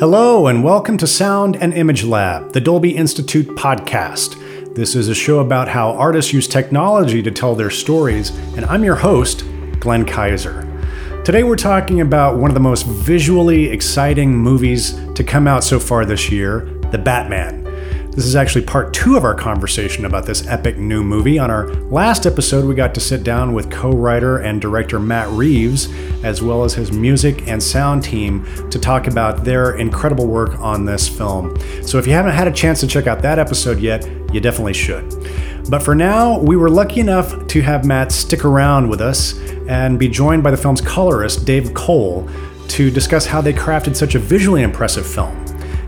Hello, and welcome to Sound and Image Lab, the Dolby Institute podcast. This is a show about how artists use technology to tell their stories, and I'm your host, Glenn Kiser. Today, we're talking about one of the most visually exciting movies to come out so far this year The Batman. This is actually part two of our conversation about this epic new movie. On our last episode, we got to sit down with co writer and director Matt Reeves, as well as his music and sound team, to talk about their incredible work on this film. So if you haven't had a chance to check out that episode yet, you definitely should. But for now, we were lucky enough to have Matt stick around with us and be joined by the film's colorist, Dave Cole, to discuss how they crafted such a visually impressive film.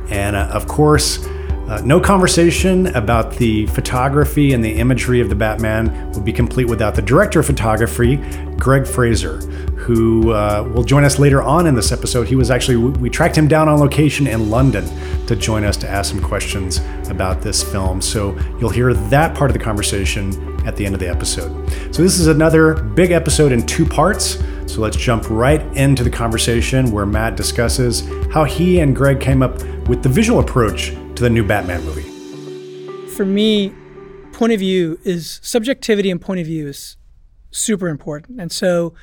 And uh, of course, uh, no conversation about the photography and the imagery of the Batman would be complete without the director of photography, Greig Fraser, who uh, will join us later on in this episode. He was actually, we tracked him down on location in London to join us to ask some questions about this film. So you'll hear that part of the conversation at the end of the episode. So this is another big episode in two parts. So let's jump right into the conversation where Matt discusses how he and Greig came up with the visual approach to the new Batman movie? For me, point of view is subjectivity and point of view is super important. And so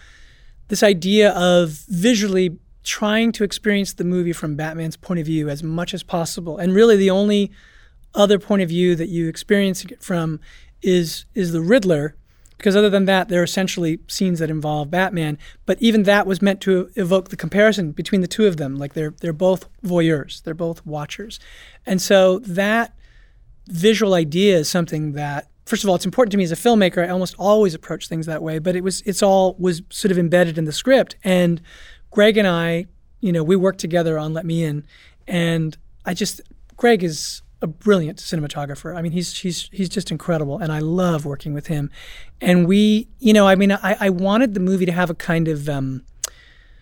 this idea of visually trying to experience the movie from Batman's point of view as much as possible. And really the only other point of view that you experience it from is is the Riddler because other than that, they're essentially scenes that involve Batman. But even that was meant to evoke the comparison between the two of them. Like they're they're both voyeurs, they're both watchers, and so that visual idea is something that. First of all, it's important to me as a filmmaker. I almost always approach things that way, but it was it's all was sort of embedded in the script. And Greig and I, you know, we worked together on Let Me In, and I just Greig is a brilliant cinematographer. I mean, he's he's he's just incredible, and I love working with him. And we, you know, I mean, I, I wanted the movie to have a kind of um,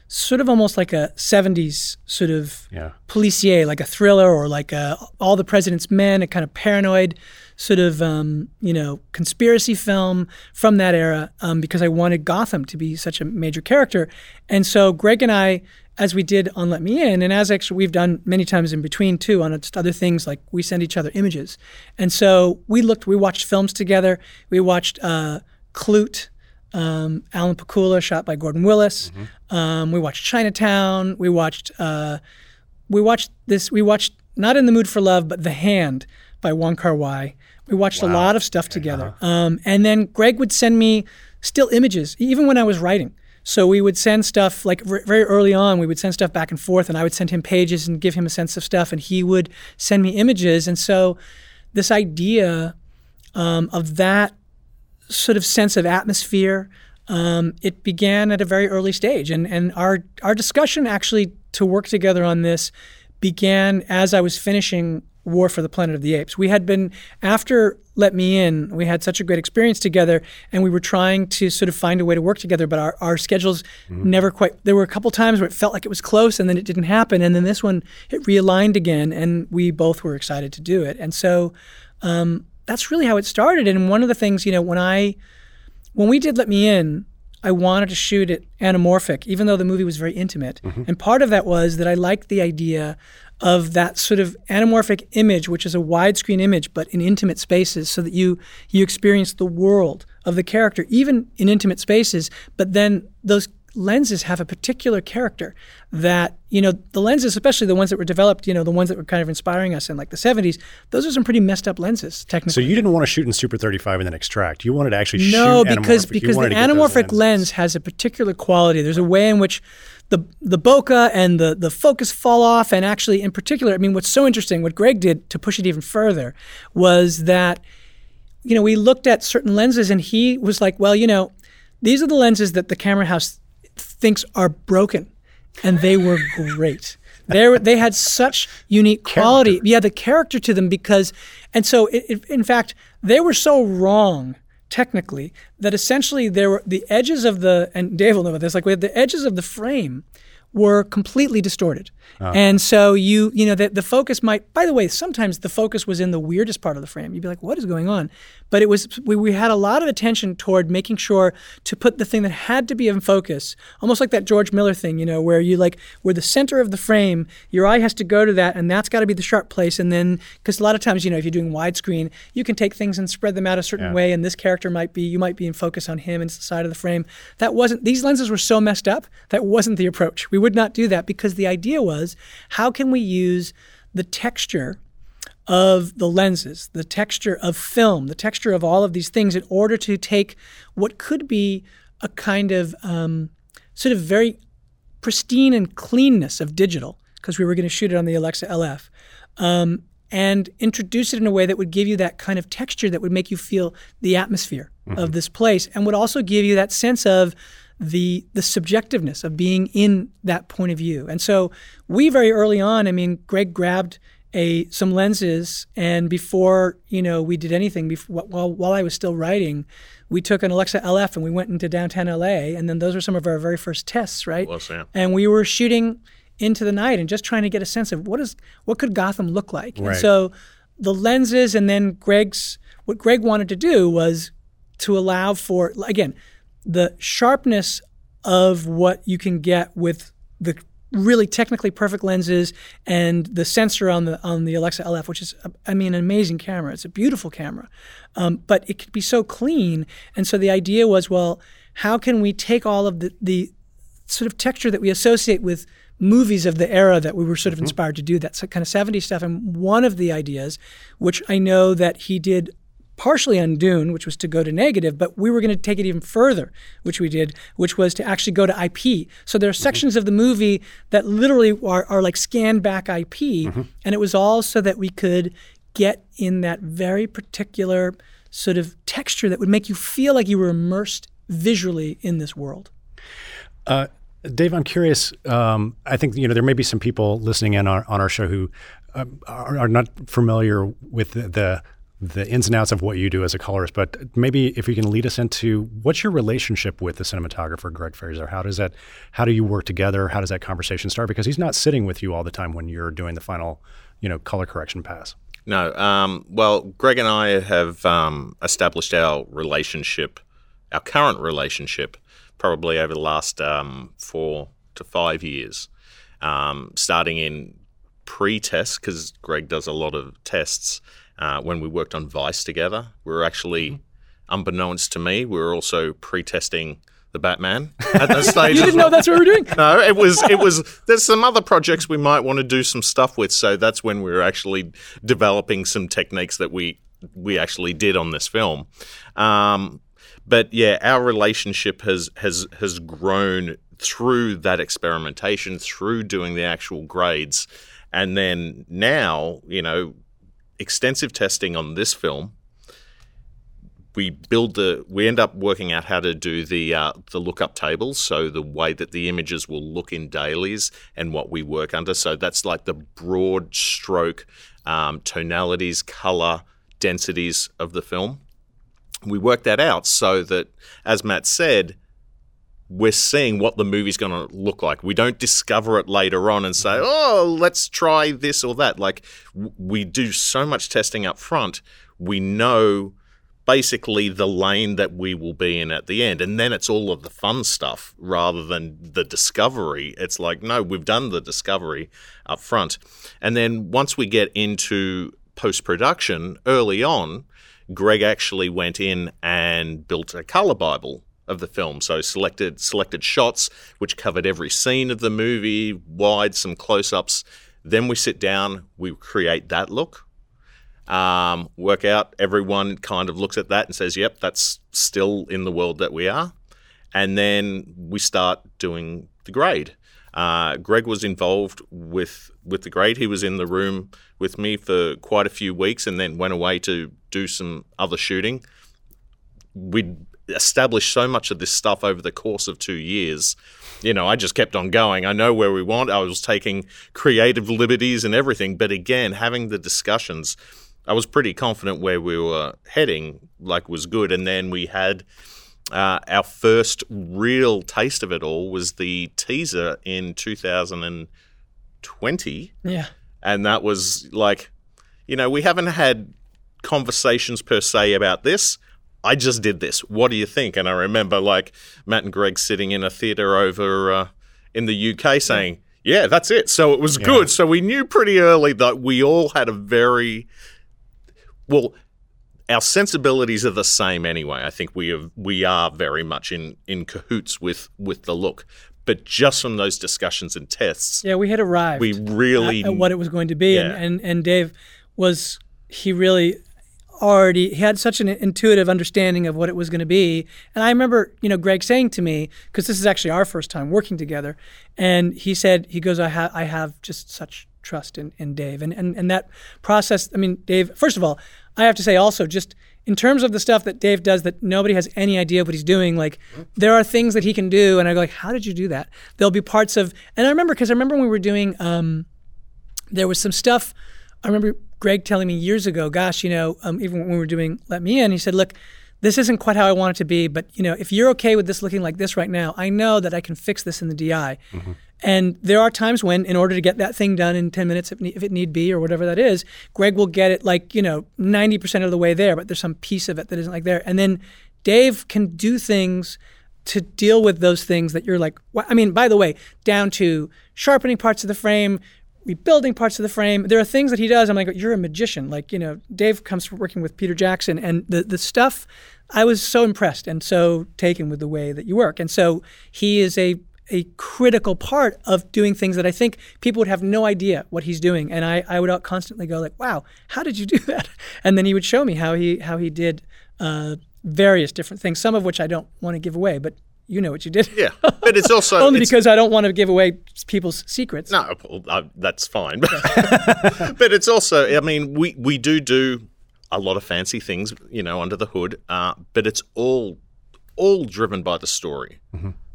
sort of almost like a '70s sort of yeah. policier, like a thriller or like a All the President's Men, a kind of paranoid sort of um, you know conspiracy film from that era, um, because I wanted Gotham to be such a major character. And so Greig and I as we did on Let Me In, and as actually we've done many times in between too on other things like we send each other images. And so we looked, we watched films together. We watched uh, Klute, um, Alan Pakula, shot by Gordon Willis. Mm-hmm. Um, we watched Chinatown. We watched uh, we watched this. We watched not in the mood for love, but The Hand by Wong Kar Wai. We watched wow. a lot of stuff together. Uh-huh. Um, and then Greig would send me still images, even when I was writing. So we would send stuff like very early on. We would send stuff back and forth, and I would send him pages and give him a sense of stuff, and he would send me images. And so this idea um, of that sort of sense of atmosphere, um, it began at a very early stage, and and our our discussion actually to work together on this began as I was finishing War for the Planet of the Apes. We had been, after Let Me In, we had such a great experience together, and we were trying to sort of find a way to work together, but our, our schedules mm-hmm. never quite, there were a couple times where it felt like it was close, and then it didn't happen. And then this one, it realigned again, and we both were excited to do it. And so um, that's really how it started. And one of the things, you know, when I, when we did Let Me In, I wanted to shoot it anamorphic, even though the movie was very intimate. Mm-hmm. And part of that was that I liked the idea of that sort of anamorphic image, which is a widescreen image, but in intimate spaces, so that you you experience the world of the character, even in intimate spaces. But then those lenses have a particular character that you know the lenses especially the ones that were developed you know the ones that were kind of inspiring us in like the 70s those are some pretty messed up lenses technically so you didn't want to shoot in super 35 and then extract you wanted to actually shoot. no because because the anamorphic lens has a particular quality there's a way in which the the bokeh and the the focus fall off and actually in particular I mean what's so interesting what Greg did to push it even further was that you know we looked at certain lenses and he was like well you know these are the lenses that the camera house thinks are broken, and they were great. they they had such unique quality. Character. Yeah, the character to them because, and so it, it, in fact, they were so wrong technically that essentially there were the edges of the and Dave will know about this. Like we had the edges of the frame were completely distorted. Uh-huh. And so you, you know, the, the focus might, by the way, sometimes the focus was in the weirdest part of the frame. You'd be like, what is going on? But it was, we, we had a lot of attention toward making sure to put the thing that had to be in focus, almost like that George Miller thing, you know, where you like, where the center of the frame, your eye has to go to that and that's got to be the sharp place. And then, because a lot of times, you know, if you're doing widescreen, you can take things and spread them out a certain yeah. way. And this character might be, you might be in focus on him and it's the side of the frame. That wasn't, these lenses were so messed up. That wasn't the approach. We would not do that because the idea was how can we use the texture of the lenses, the texture of film, the texture of all of these things in order to take what could be a kind of um, sort of very pristine and cleanness of digital, because we were going to shoot it on the Alexa LF, um, and introduce it in a way that would give you that kind of texture that would make you feel the atmosphere mm-hmm. of this place and would also give you that sense of the the subjectiveness of being in that point of view. And so we very early on, I mean, Greig grabbed a some lenses and before you know we did anything before, while while I was still writing, we took an Alexa LF and we went into downtown LA and then those were some of our very first tests, right? Well, Sam. And we were shooting into the night and just trying to get a sense of what is what could Gotham look like. Right. And so the lenses and then Greig's what Greig wanted to do was to allow for again the sharpness of what you can get with the really technically perfect lenses and the sensor on the on the Alexa LF, which is I mean an amazing camera. It's a beautiful camera, um, but it could be so clean. And so the idea was, well, how can we take all of the the sort of texture that we associate with movies of the era that we were sort of mm-hmm. inspired to do that kind of 70s stuff. And one of the ideas, which I know that he did partially on Dune, which was to go to negative, but we were going to take it even further, which we did, which was to actually go to IP. So there are mm-hmm. sections of the movie that literally are, are like scanned back IP, mm-hmm. and it was all so that we could get in that very particular sort of texture that would make you feel like you were immersed visually in this world. Uh, Dave, I'm curious. Um, I think you know there may be some people listening in on, on our show who uh, are, are, not familiar with the, the the ins and outs of what you do as a colorist, but maybe if you can lead us into what's your relationship with the cinematographer Greig Fraser? How does that, how do you work together? How does that conversation start? Because he's not sitting with you all the time when you're doing the final, you know, color correction pass. No, um, well, Greig and I have um, established our relationship, our current relationship, probably over the last um, four to five years, um, starting in pre-test because Greig does a lot of tests uh, when we worked on Vice together. We were actually, mm-hmm. unbeknownst to me, we were also pre-testing the Batman at that stage. you didn't know that's what we were doing? No, it was it was. There's some other projects we might want to do some stuff with, so that's when we were actually developing some techniques that we we actually did on this film. Um, but yeah, our relationship has has has grown through that experimentation, through doing the actual grades, and then now, you know, extensive testing on this film. We build the. We end up working out how to do the uh, the lookup tables, so the way that the images will look in dailies and what we work under. So that's like the broad stroke um, tonalities, color, densities of the film. We work that out so that, as Matt said, we're seeing what the movie's going to look like. We don't discover it later on and say, "Oh, let's try this or that." Like w- we do so much testing up front, we know basically the lane that we will be in at the end, and then it's all of the fun stuff rather than the discovery. It's like, no, we've done the discovery up front, and then once we get into post production early on. Greig actually went in and built a color Bible of the film. So selected selected shots which covered every scene of the movie, wide, some close-ups. Then we sit down, we create that look. Um, work out. Everyone kind of looks at that and says, "Yep, that's still in the world that we are." And then we start doing the grade. Uh, Greig was involved with with the grade. He was in the room with me for quite a few weeks, and then went away to do some other shooting. We'd established so much of this stuff over the course of two years. You know, I just kept on going. I know where we want. I was taking creative liberties and everything. But again, having the discussions, I was pretty confident where we were heading, like, was good. And then we had uh, our first real taste of it all was the teaser in 2020. Yeah. And that was like, you know, we haven't had conversations per se about this. I just did this. What do you think? And I remember like Matt and Greig sitting in a theater over uh, in the UK saying, yeah, that's it. So it was good. So we knew pretty early that we all had a very well our sensibilities are the same anyway. I think we have, we are very much in in cahoots with with the look. But just from those discussions and tests, Yeah, we had arrived. we really at, at what it was going to be, and, and and Dave was he really already he had such an intuitive understanding of what it was going to be. And I remember, you know, Greig saying to me because this is actually our first time working together, and he said he goes, I have I have just such trust in, in Dave, and, and and that process. I mean, Dave. First of all, I have to say also just. In terms of the stuff that Dave does that nobody has any idea of what he's doing, like there are things that he can do, and I go like, "How did you do that?" There'll be parts of, and I remember because I remember when we were doing um, there was some stuff. I remember Greig telling me years ago, gosh, you know, um, even when we were doing Let Me In, he said, look, this isn't quite how I want it to be, but you know, if you're okay with this looking like this right now, I know that I can fix this in the DI. And there are times when, in order to get that thing done in 10 minutes, if, if it need be, or whatever that is, Greig will get it like, you know, 90% of the way there, but there's some piece of it that isn't like there. And then Dave can do things to deal with those things that you're like, I mean, by the way, down to sharpening parts of the frame, rebuilding parts of the frame. There are things that he does. I'm like, you're a magician. Like, you know, Dave comes from working with Peter Jackson, and the the stuff. I was so impressed and so taken with the way that you work, and so he is a a critical part of doing things that I think people would have no idea what he's doing, and I, I would constantly go like, "Wow, how did you do that?" And then he would show me how he how he did uh, various different things, some of which I don't want to give away, but you know what you did. yeah. But it's also Only it's- because I don't want to give away people's secrets. No, well, uh, that's fine. but it's also, I mean, we, we do do a lot of fancy things, you know, under the hood, uh, but it's all all driven by the story.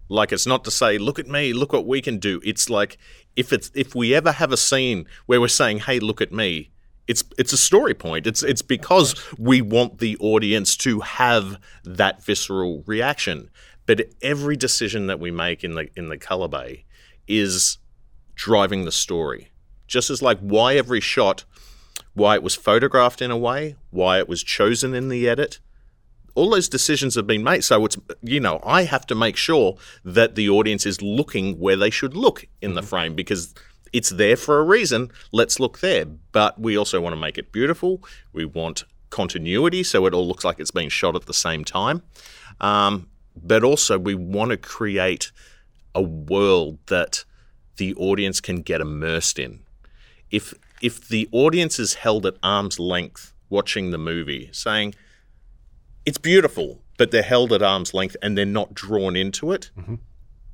Like it's not to say, look at me, look what we can do. It's like if it's if we ever have a scene where we're saying, hey, look at me. It's it's a story point. It's it's because we want the audience to have that visceral reaction. But every decision that we make in the in the color bay is driving the story. Just as like why every shot, why it was photographed in a way, why it was chosen in the edit. All those decisions have been made. So it's you know, I have to make sure that the audience is looking where they should look in the frame because it's there for a reason. Let's look there. But we also want to make it beautiful. We want continuity so it all looks like it's been shot at the same time. Um, but also we want to create a world that the audience can get immersed in. If if the audience is held at arm's length watching the movie, saying it's beautiful, but they're held at arm's length and they're not drawn into it, mm-hmm.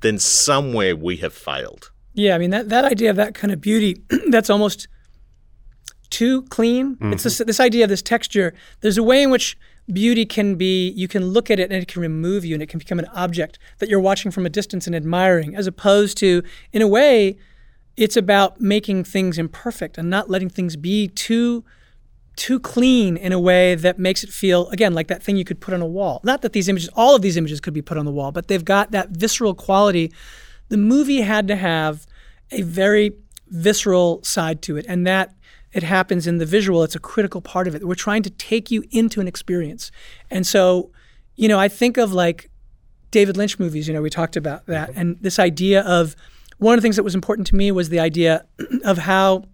then somewhere we have failed. Yeah, I mean that that idea of that kind of beauty, that's almost too clean. Mm-hmm. It's this this idea of this texture. There's a way in which beauty can be. You can look at it and it can remove you, and it can become an object that you're watching from a distance and admiring, as opposed to, in a way, it's about making things imperfect and not letting things be too too clean in a way that makes it feel again like that thing you could put on a wall. Not that these images, all of these images could be put on the wall, but they've got that visceral quality. The movie had to have a very visceral side to it, and that it happens in the visual. It's a critical part of it. We're trying to take you into an experience, and so, you know, I think of like David Lynch movies. You know, we talked about that, mm-hmm. and this idea of one of the things that was important to me was the idea of how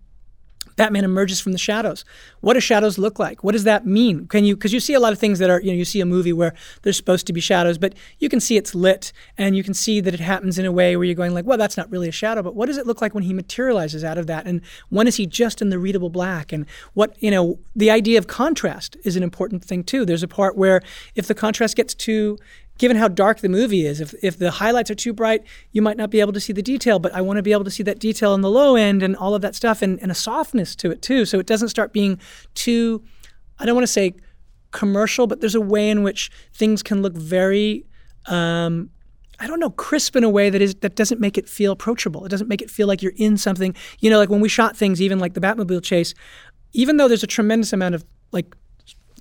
Batman emerges from the shadows. What do shadows look like? What does that mean? Can you because you see a lot of things that are you know you see a movie where there's supposed to be shadows, but you can see it's lit and you can see that it happens in a way where you're going like, well, that's not really a shadow, but what does it look like when he materializes out of that? And when is he just in the readable black? And what you know, the idea of contrast is an important thing too. There's a part where if the contrast gets too given how dark the movie is, if, if the highlights are too bright, you might not be able to see the detail, but I want to be able to see that detail on the low end and all of that stuff and, and a softness to it too. So it doesn't start being too, I don't want to say commercial, but there's a way in which things can look very, um, I don't know, crisp in a way that is that doesn't make it feel approachable. It doesn't make it feel like you're in something. You know, like when we shot things, even like the Batmobile chase, even though there's a tremendous amount of like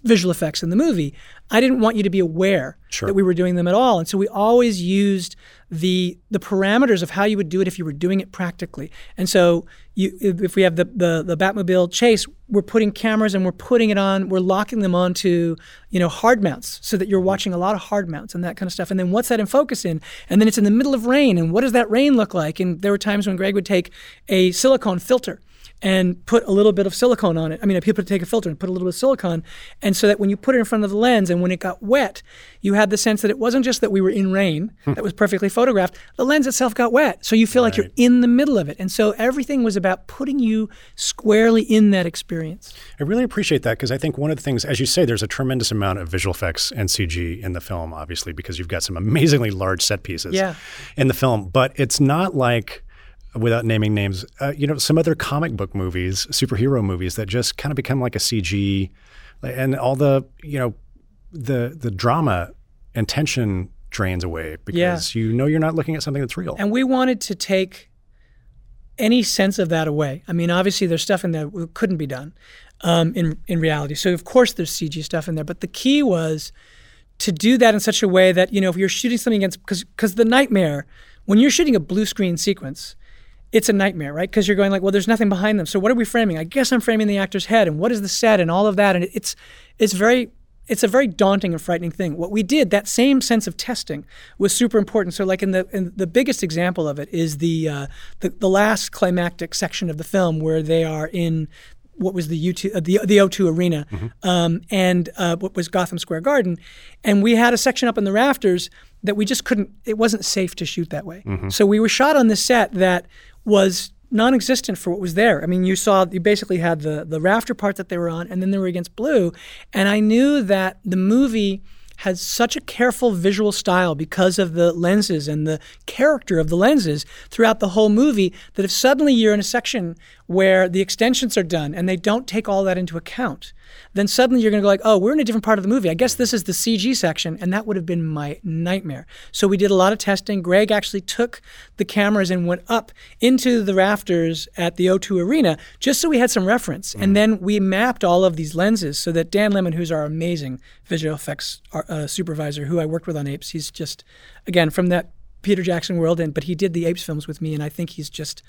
visual effects in the movie. I didn't want you to be aware Sure. that we were doing them at all. And so we always used the the parameters of how you would do it if you were doing it practically. And so you if if we have the the, the Batmobile chase, we're putting cameras and we're putting it on, we're locking them onto, you know, hard mounts so that you're mm-hmm. watching a lot of hard mounts and that kind of stuff. And then what's that in focus in? And then it's in the middle of rain and what does that rain look like? And there were times when Greig would take a silicone filter and put a little bit of silicone on it. I mean, people take a filter and put a little bit of silicone, and so that when you put it in front of the lens and when it got wet, you had the sense that it wasn't just that we were in rain hmm. that was perfectly photographed. The lens itself got wet, so you feel like you're in the middle of it, and so everything was about putting you squarely in that experience. I really appreciate that because I think one of the things, as you say, there's a tremendous amount of visual effects and CG in the film, obviously, because you've got some amazingly large set pieces Yeah. in the film. But it's not like, without naming names, uh, you know, some other comic book movies, superhero movies that just kind of become like a CG, and all the, you know, the the drama and tension drains away because you know you're not looking at something that's real. And we wanted to take any sense of that away. I mean, obviously, there's stuff in there that couldn't be done um, in in reality. So of course, there's CG stuff in there. But the key was to do that in such a way that you know, if you're shooting something against, because because the nightmare, when you're shooting a blue screen sequence. It's a nightmare, right? Because you're going like, well, there's nothing behind them. So what are we framing? I guess I'm framing the actor's head, and what is the set, and all of that. And it's it's very it's a very daunting and frightening thing. What we did, that same sense of testing, was super important. So, like in the in the biggest example of it is the uh, the, the last climactic section of the film where they are in what was the U2 uh, the the O2 arena, um, and uh, what was Gotham Square Garden, and we had a section up in the rafters that we just couldn't. It wasn't safe to shoot that way. So we were shot on the set that was non-existent for what was there. I mean, you saw you basically had the the rafter part that they were on, and then they were against blue. And I knew that the movie had such a careful visual style because of the lenses and the character of the lenses throughout the whole movie that if suddenly you're in a section where the extensions are done and they don't take all that into account, then suddenly you're going to go like, oh, we're in a different part of the movie. I guess this is the CG section, and that would have been my nightmare. So we did a lot of testing. Greig actually took the cameras and went up into the rafters at the O2 Arena just so we had some reference. And then we mapped all of these lenses so that Dan Lemmon, who's our amazing visual effects uh, supervisor, who I worked with on Apes, he's just again from that Peter Jackson world, and but he did the Apes films with me, and I think he's just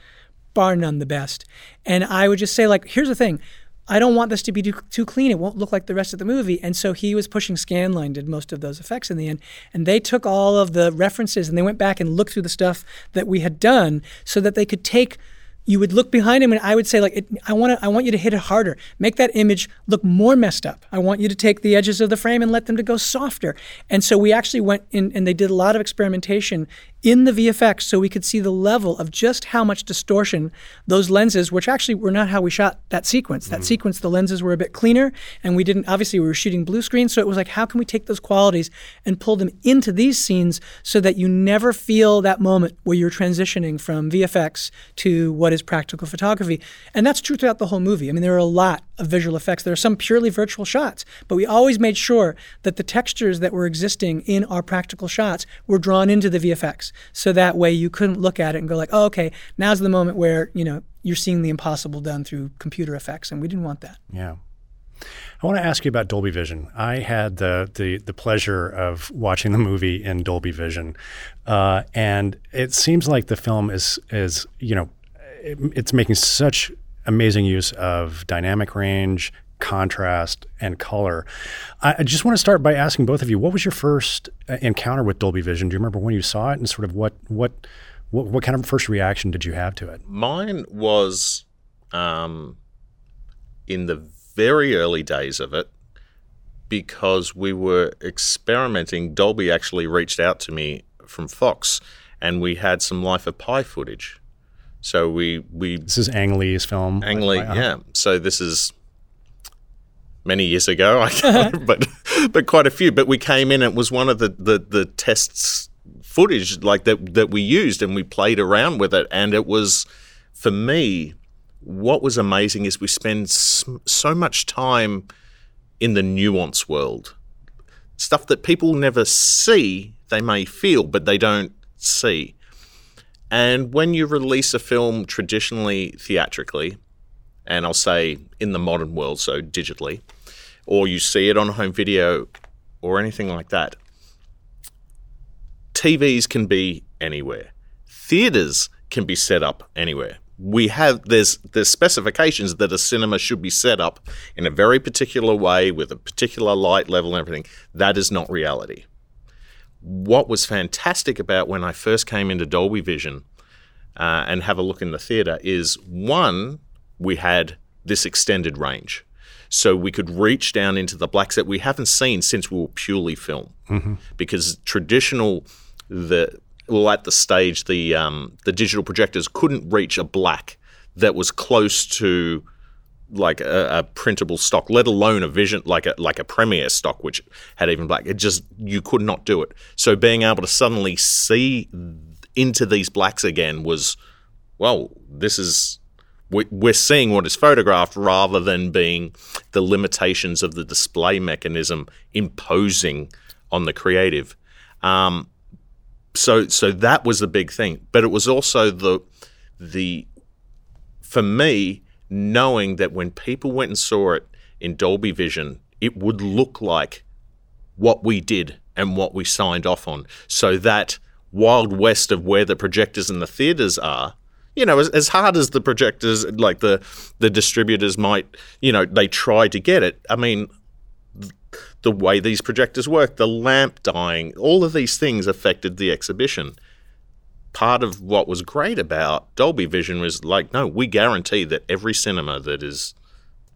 bar none the best. And I would just say, like, here's the thing. I don't want this to be too, too clean. It won't look like the rest of the movie. And so he was pushing Scanline, did most of those effects in the end. And they took all of the references and they went back and looked through the stuff that we had done so that they could take you would look behind him and I would say like it, I want to I want you to hit it harder. Make that image look more messed up. I want you to take the edges of the frame and let them to go softer. And so we actually went in and they did a lot of experimentation in the VFX so we could see the level of just how much distortion those lenses, which actually were not how we shot that sequence. That mm-hmm. sequence, the lenses were a bit cleaner, and we didn't. Obviously, we were shooting blue screen, so it was like, how can we take those qualities and pull them into these scenes so that you never feel that moment where you're transitioning from VFX to what is practical photography? And that's true throughout the whole movie. I mean, there are a lot of visual effects. There are some purely virtual shots, but we always made sure that the textures that were existing in our practical shots were drawn into the VFX. So that way you couldn't look at it and go like, oh, okay, now's the moment where, you know, you're seeing the impossible done through computer effects. And we didn't want that. Yeah. I want to ask you about Dolby Vision. I had the the, the pleasure of watching the movie in Dolby Vision, uh, and it seems like the film is is you know it, it's making such amazing use of dynamic range, contrast, and color. I, I just want to start by asking both of you, what was your first uh, encounter with Dolby Vision? Do you remember when you saw it, and sort of what what what, what kind of first reaction did you have to it? Mine was um, in the very early days of it because we were experimenting. Dolby actually reached out to me from Fox, and we had some Life of Pi footage. So we we This is Ang Lee's film. Ang Lee, Uh-huh. yeah. So this is many years ago, I can't, but but quite a few. But we came in. It was one of the the, the tests footage like that that we used, and we played around with it. And it was for me, what was amazing is we spend so much time in the nuance world, stuff that people never see. They may feel, but they don't see. And when you release a film traditionally theatrically, and I'll say in the modern world, so digitally, or you see it on home video or anything like that, TVs can be anywhere. Theaters can be set up anywhere. We have there's there's specifications that a cinema should be set up in a very particular way with a particular light level and everything. That is not reality. What was fantastic about when I first came into Dolby Vision uh, and have a look in the theater is one, we had this extended range. So we could reach down into the blacks that we haven't seen since we were purely film. Because traditional, the well at the stage the um, the digital projectors couldn't reach a black that was close to like a, a printable stock, let alone a vision like a like a Premier stock, which had even black. It just you could not do it. So being able to suddenly see into these blacks again was, well, this is we're seeing what is photographed rather than being the limitations of the display mechanism imposing on the creative. Um, so so that was the big thing, but it was also the the for me knowing that when people went and saw it in Dolby Vision, it would look like what we did and what we signed off on. So that wild west of where the projectors and the theaters are, you know, as, as hard as the projectors, like the the distributors might, you know, they try to get it. I mean, the way these projectors work, the lamp dying, all of these things affected the exhibition. Part of what was great about Dolby Vision was like, no, we guarantee that every cinema that is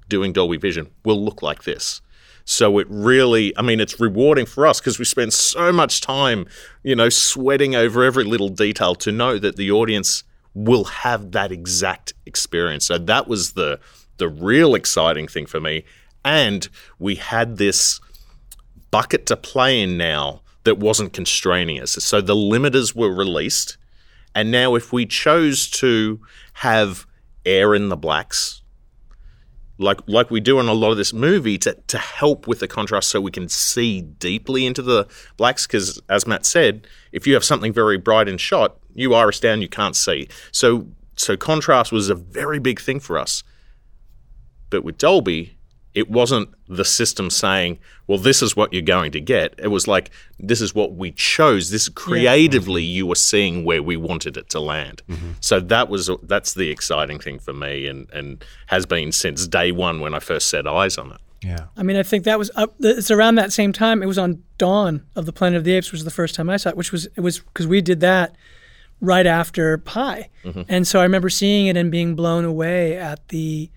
doing Dolby Vision will look like this. So it really, I mean, it's rewarding for us because we spend so much time, you know, sweating over every little detail to know that the audience will have that exact experience. So that was the the real exciting thing for me. And we had this bucket to play in now that wasn't constraining us. So the limiters were released. And now, if we chose to have air in the blacks, like like we do in a lot of this movie, to, to help with the contrast so we can see deeply into the blacks, because as Matt said, if you have something very bright in shot, you iris down, you can't see. So so contrast was a very big thing for us. But with Dolby, it wasn't the system saying, well, this is what you're going to get. It was like, this is what we chose. This creatively, you were seeing where we wanted it to land. Mm-hmm. So that was that's the exciting thing for me, and and has been since day one when I first set eyes on it. Yeah. I mean, I think that was up. It's around that same time. It was on Dawn of the Planet of the Apes, which was the first time I saw it. Which was it was because we did that right after Pi, mm-hmm. and so I remember seeing it and being blown away at the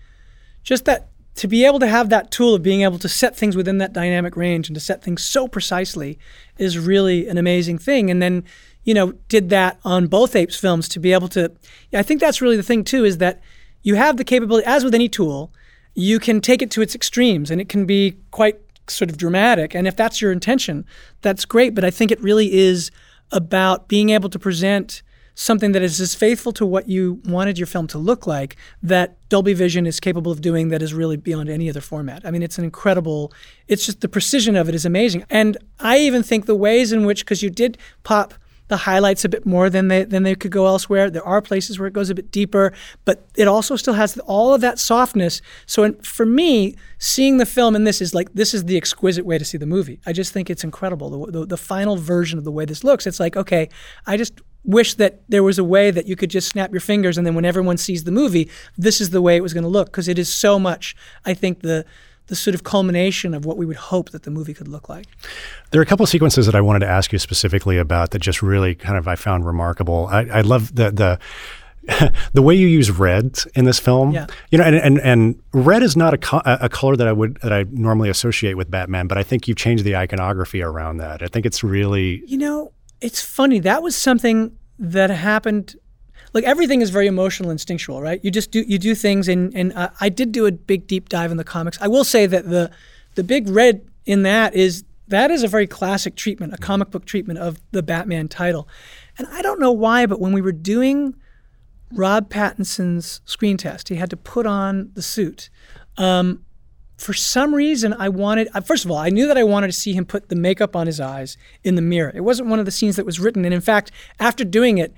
just that to be able to have that tool of being able to set things within that dynamic range and to set things so precisely is really an amazing thing. And then, you know, did that on both Apes films to be able to. I think that's really the thing too is that you have the capability, as with any tool, you can take it to its extremes and it can be quite sort of dramatic. And if that's your intention, that's great. But I think it really is about being able to present something that is as faithful to what you wanted your film to look like that Dolby Vision is capable of doing that is really beyond any other format. I mean, it's an incredible, it's just the precision of it is amazing. And I even think the ways in which, because you did pop the highlights a bit more than they than they could go elsewhere. There are places where it goes a bit deeper, but it also still has all of that softness. So in, for me, seeing the film in this is like this is the exquisite way to see the movie. I just think it's incredible. The, the, the final version of the way this looks, it's like okay, I just wish that there was a way that you could just snap your fingers and then when everyone sees the movie, this is the way it was going to look because it is so much. I think the the sort of culmination of what we would hope that the movie could look like. There are a couple of sequences that I wanted to ask you specifically about that just really kind of I found remarkable. I, I love the the the way you use red in this film. Yeah. You know, and and, and red is not a, co- a color that I would that I normally associate with Batman, but I think you've changed the iconography around that. I think it's really You know, it's funny. That was something that happened. Like everything is very emotional, instinctual, right? You just do you do things, and and uh, I did do a big deep dive in the comics. I will say that the the big red in that is that is a very classic treatment, a comic book treatment of the Batman title, and I don't know why, but when we were doing Rob Pattinson's screen test, he had to put on the suit. Um, for some reason, I wanted, first of all, I knew that I wanted to see him put the makeup on his eyes in the mirror. It wasn't one of the scenes that was written. And in fact, after doing it,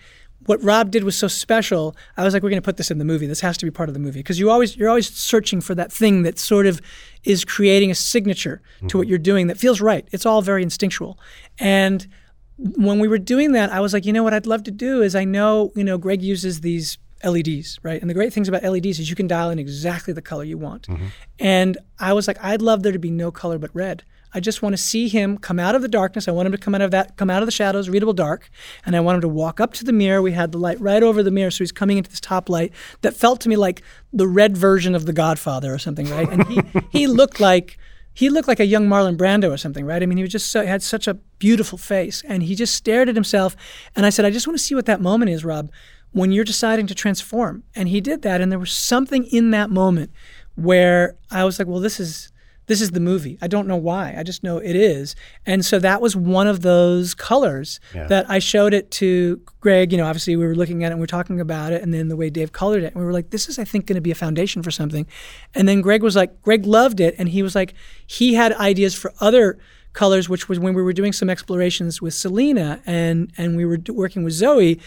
what Rob did was so special. I was like, we're going to put this in the movie. This has to be part of the movie because you always you're always searching for that thing that sort of is creating a signature mm-hmm. to what you're doing that feels right. It's all very instinctual. And when we were doing that, I was like, you know what I'd love to do is I know, you know, Greig uses these LEDs, right? And the great things about LEDs is you can dial in exactly the color you want. Mm-hmm. And I was like, I'd love there to be no color but red. I just want to see him come out of the darkness. I want him to come out of that, come out of the shadows, readable dark, and I want him to walk up to the mirror. We had the light right over the mirror, so he's coming into this top light that felt to me like the red version of The Godfather or something, right? And he he looked like he looked like a young Marlon Brando or something, right? I mean, he was just so, had such a beautiful face, and he just stared at himself. And I said, I just want to see what that moment is, Rob, when you're deciding to transform. And he did that, and there was something in that moment where I was like, well, this is this is the movie. I don't know why. I just know it is. And so that was one of those colors yeah. that I showed it to Greig. You know, obviously we were looking at it and we were talking about it, and then the way Dave colored it, and we were like, this is, I think, going to be a foundation for something. And then Greig was like, Greig loved it, and he was like, he had ideas for other colors, which was when we were doing some explorations with Selina and and we were working with Zoe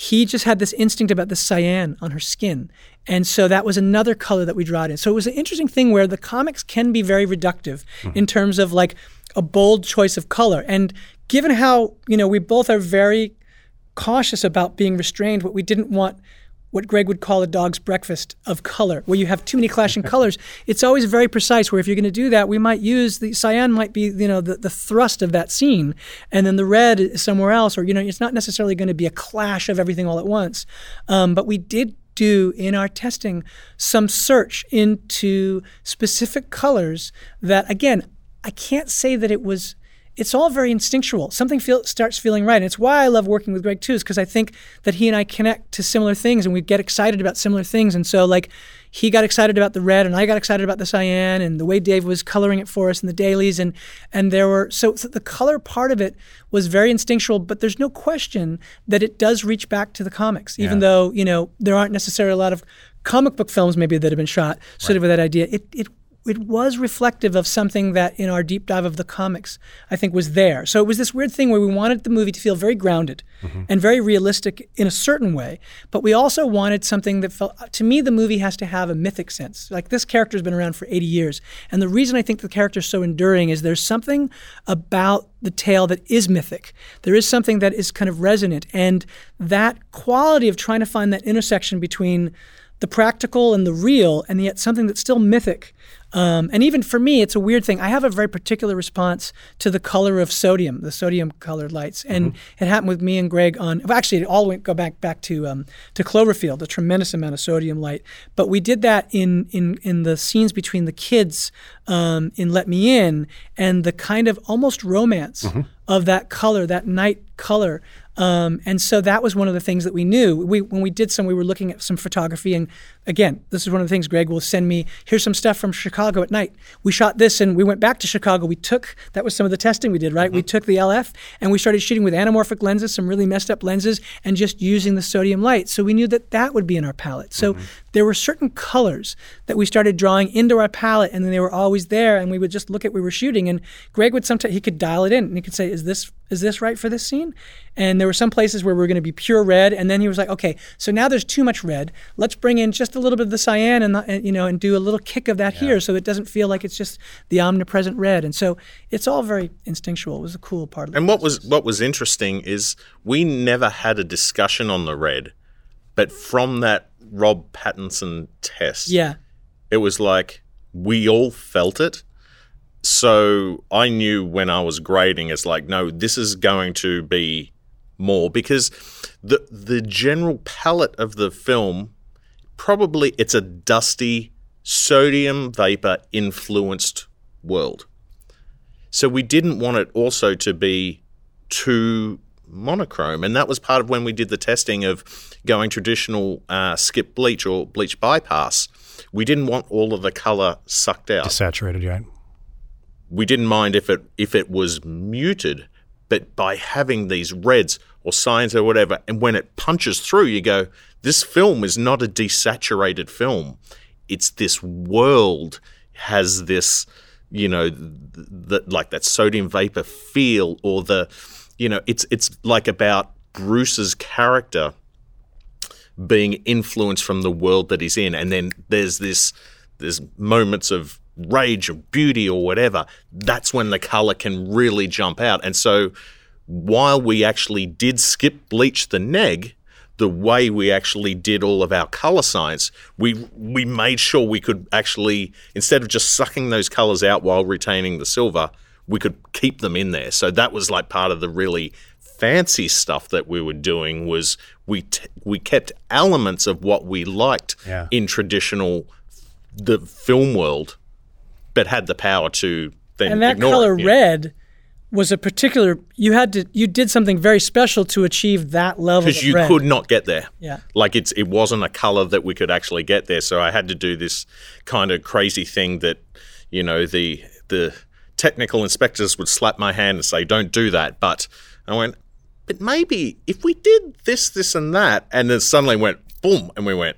he just had this instinct about the cyan on her skin. And so that was another color that we drew in. So it was an interesting thing where the comics can be very reductive mm-hmm. in terms of like a bold choice of color. And given how, you know, we both are very cautious about being restrained, what we didn't want what Greig would call a dog's breakfast of color, where you have too many clashing colors. It's always very precise. Where if you're going to do that, we might use the cyan might be you know the, the thrust of that scene, and then the red is somewhere else, or you know it's not necessarily going to be a clash of everything all at once. Um, but we did do in our testing some search into specific colors that again I can't say that it was it's all very instinctual. Something feel, starts feeling right. And it's why I love working with Greig too, is because I think that he and I connect to similar things and we get excited about similar things. And so, like, he got excited about the red and I got excited about the cyan and the way Dave was coloring it for us in the dailies. And, and there were, so, so the color part of it was very instinctual, but there's no question that it does reach back to the comics, even yeah. though, you know, there aren't necessarily a lot of comic book films maybe that have been shot sort right. of with that idea. It, it it was reflective of something that in our deep dive of the comics I think was there. So it was this weird thing where we wanted the movie to feel very grounded mm-hmm. and very realistic in a certain way, but we also wanted something that felt to me the movie has to have a mythic sense. Like this character has been around for 80 years, and the reason I think the character is so enduring is there's something about the tale that is mythic. There is something that is kind of resonant and that quality of trying to find that intersection between the practical and the real, and yet something that's still mythic um, and even for me, it's a weird thing. I have a very particular response to the color of sodium, the sodium colored lights, and mm-hmm. it happened with me and Greig on. Well, actually, it all went go back back to um, to Cloverfield, a tremendous amount of sodium light. But we did that in in in the scenes between the kids um, in Let Me In, and the kind of almost romance mm-hmm. of that color, that night color. Um, and so that was one of the things that we knew. We, when we did some, we were looking at some photography. And again, this is one of the things Greig will send me. Here's some stuff from Chicago at night. We shot this and we went back to Chicago. We took, that was some of the testing we did, right? Mm-hmm. We took the LF and we started shooting with anamorphic lenses, some really messed up lenses, and just using the sodium light. So we knew that that would be in our palette. So mm-hmm. There were certain colors that we started drawing into our palette and then they were always there. And we would just look at we were shooting. And Greig would sometimes, he could dial it in and he could say, is this, is this right for this scene? And there were some places where we were going to be pure red. And then he was like, okay, so now there's too much red. Let's bring in just a little bit of the cyan and, and you know, and do a little kick of that yeah. here so it doesn't feel like it's just the omnipresent red. And so it's all very instinctual. It was a cool part of And what was what was interesting is we never had a discussion on the red, but from that Rob Pattinson test, yeah, it was like we all felt it. So I knew when I was grading, it's like, no, this is going to be more because the the general palette of the film probably it's a dusty sodium vapor influenced world. So we didn't want it also to be too monochrome. And that was part of when we did the testing of going traditional uh, skip bleach or bleach bypass. We didn't want all of the color sucked out. Desaturated, right? We didn't mind if it if it was muted, but by having these reds or cyans or whatever, and when it punches through, you go, this film is not a desaturated film. It's this world has this you know, that like that sodium vapor feel, or the, you know, it's it's like about Bruce's character being influenced from the world that he's in, and then there's this there's moments of rage or beauty or whatever. That's when the color can really jump out, and so while we actually did skip bleach the neg, the way we actually did all of our color science, we we made sure we could actually instead of just sucking those colors out while retaining the silver, we could keep them in there. So that was like part of the really fancy stuff that we were doing was we t- we kept elements of what we liked Yeah. in traditional the film world, but had the power to then and that color it. Red was a particular you had to you did something very special to achieve that level because you red. could not get there. Yeah. like it's it wasn't a color that we could actually get there. So I had to do this kind of crazy thing that you know the the technical inspectors would slap my hand and say, "Don't do that." But I went, but maybe if we did this, this, and that, and then suddenly went boom, and we went,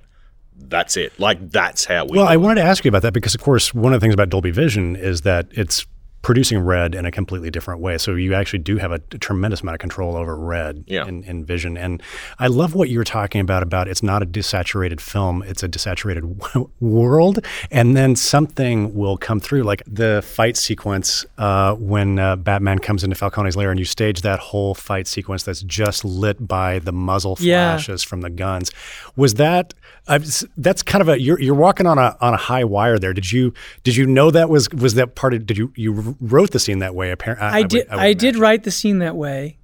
that's it. Like that's how we. Well, I it. wanted to ask you about that because, of course, one of the things about Dolby Vision is that it's producing red in a completely different way. So you actually do have a, tremendous amount of control over red Yeah. in, in vision. And I love what you were talking about about it's not a desaturated film; it's a desaturated w- world, and then something will come through, like the fight sequence uh, when uh, Batman comes into Falcone's lair, and you stage that whole fight sequence that's just lit by the muzzle Yeah. flashes from the guns. Was that? I've, that's kind of a you're, you're walking on a on a high wire there. Did you did you know that was was that part of? Did you you wrote the scene that way? Apparently, I, did. I, did write the scene that way,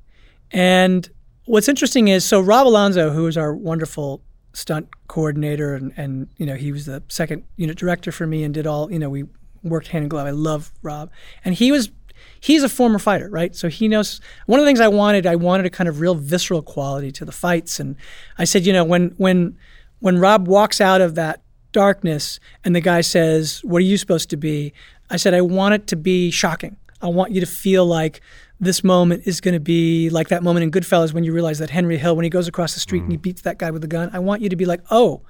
and what's interesting is so Rob Alonzo, who is our wonderful stunt coordinator, and, and you know he was the second unit director for me, and did all you know we worked hand in glove. I love Rob, and he was he's a former fighter, right? So he knows one of the things I wanted. I wanted a kind of real visceral quality to the fights, and I said, you know, when when when Rob walks out of that darkness and the guy says, "What are you supposed to be?" I said, "I want it to be shocking. I want you to feel like this moment is going to be like that moment in Goodfellas when you realize that Henry Hill, when he goes across the street and he mm-hmm. beats that guy with the gun. I want you to be like, oh,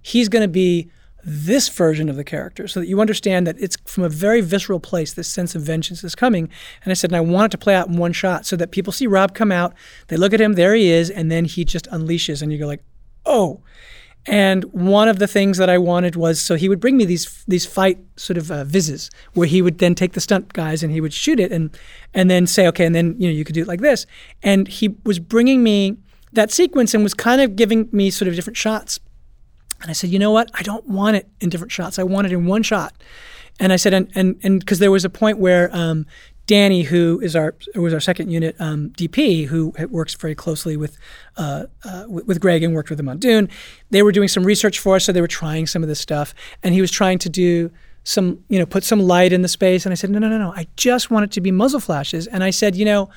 he's going to be this version of the character so that you understand that it's from a very visceral place this sense of vengeance is coming and i said and i want it to play out in one shot so that people see rob come out they look at him there he is and then he just unleashes and you go like oh and one of the things that I wanted was so he would bring me these these fight sort of uh, vises where he would then take the stunt guys and he would shoot it and and then say okay and then you know you could do it like this and he was bringing me that sequence and was kind of giving me sort of different shots and I said, you know what? I don't want it in different shots. I want it in one shot. And I said, and and and because there was a point where um, Danny, who is our who was our second unit um, DP, who works very closely with uh, uh, with, Greig and worked with him on Dune, they were doing some research for us, so they were trying some of this stuff, and he was trying to do some, you know, put some light in the space. And I said, no, no, no, no. I just want it to be muzzle flashes. And I said, you know,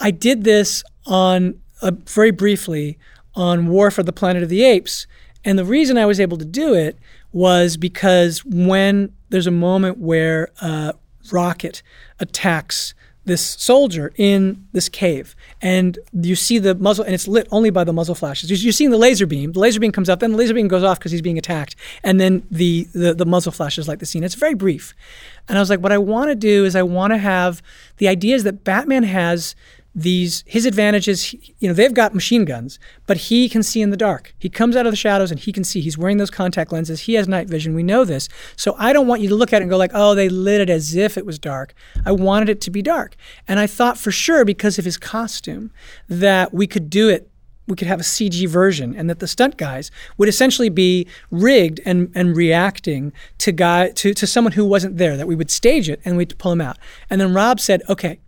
I did this on uh, very briefly on War for the Planet of the Apes, and the reason I was able to do it was because when there's a moment where uh, Rocket attacks this soldier in this cave, and you see the muzzle, and it's lit only by the muzzle flashes. You're, seeing the laser beam. The laser beam comes up, then the laser beam goes off because he's being attacked, and then the, the the muzzle flashes light the scene. It's very brief, and I was like, what I want to do is I want to have the ideas that Batman has these his advantages you know they've got machine guns but he can see in the dark. He comes out of the shadows and he can see. He's wearing those contact lenses. He has night vision. We know this. So i don't want you to look at it and go like oh they lit it as if it was dark. I wanted it to be dark. And i thought for sure because of his costume that we could do it we could have a CG version, and that the stunt guys would essentially be rigged and, and reacting to guy to, to someone who wasn't there. That we would stage it and we'd pull him out. And then Rob said, "Okay,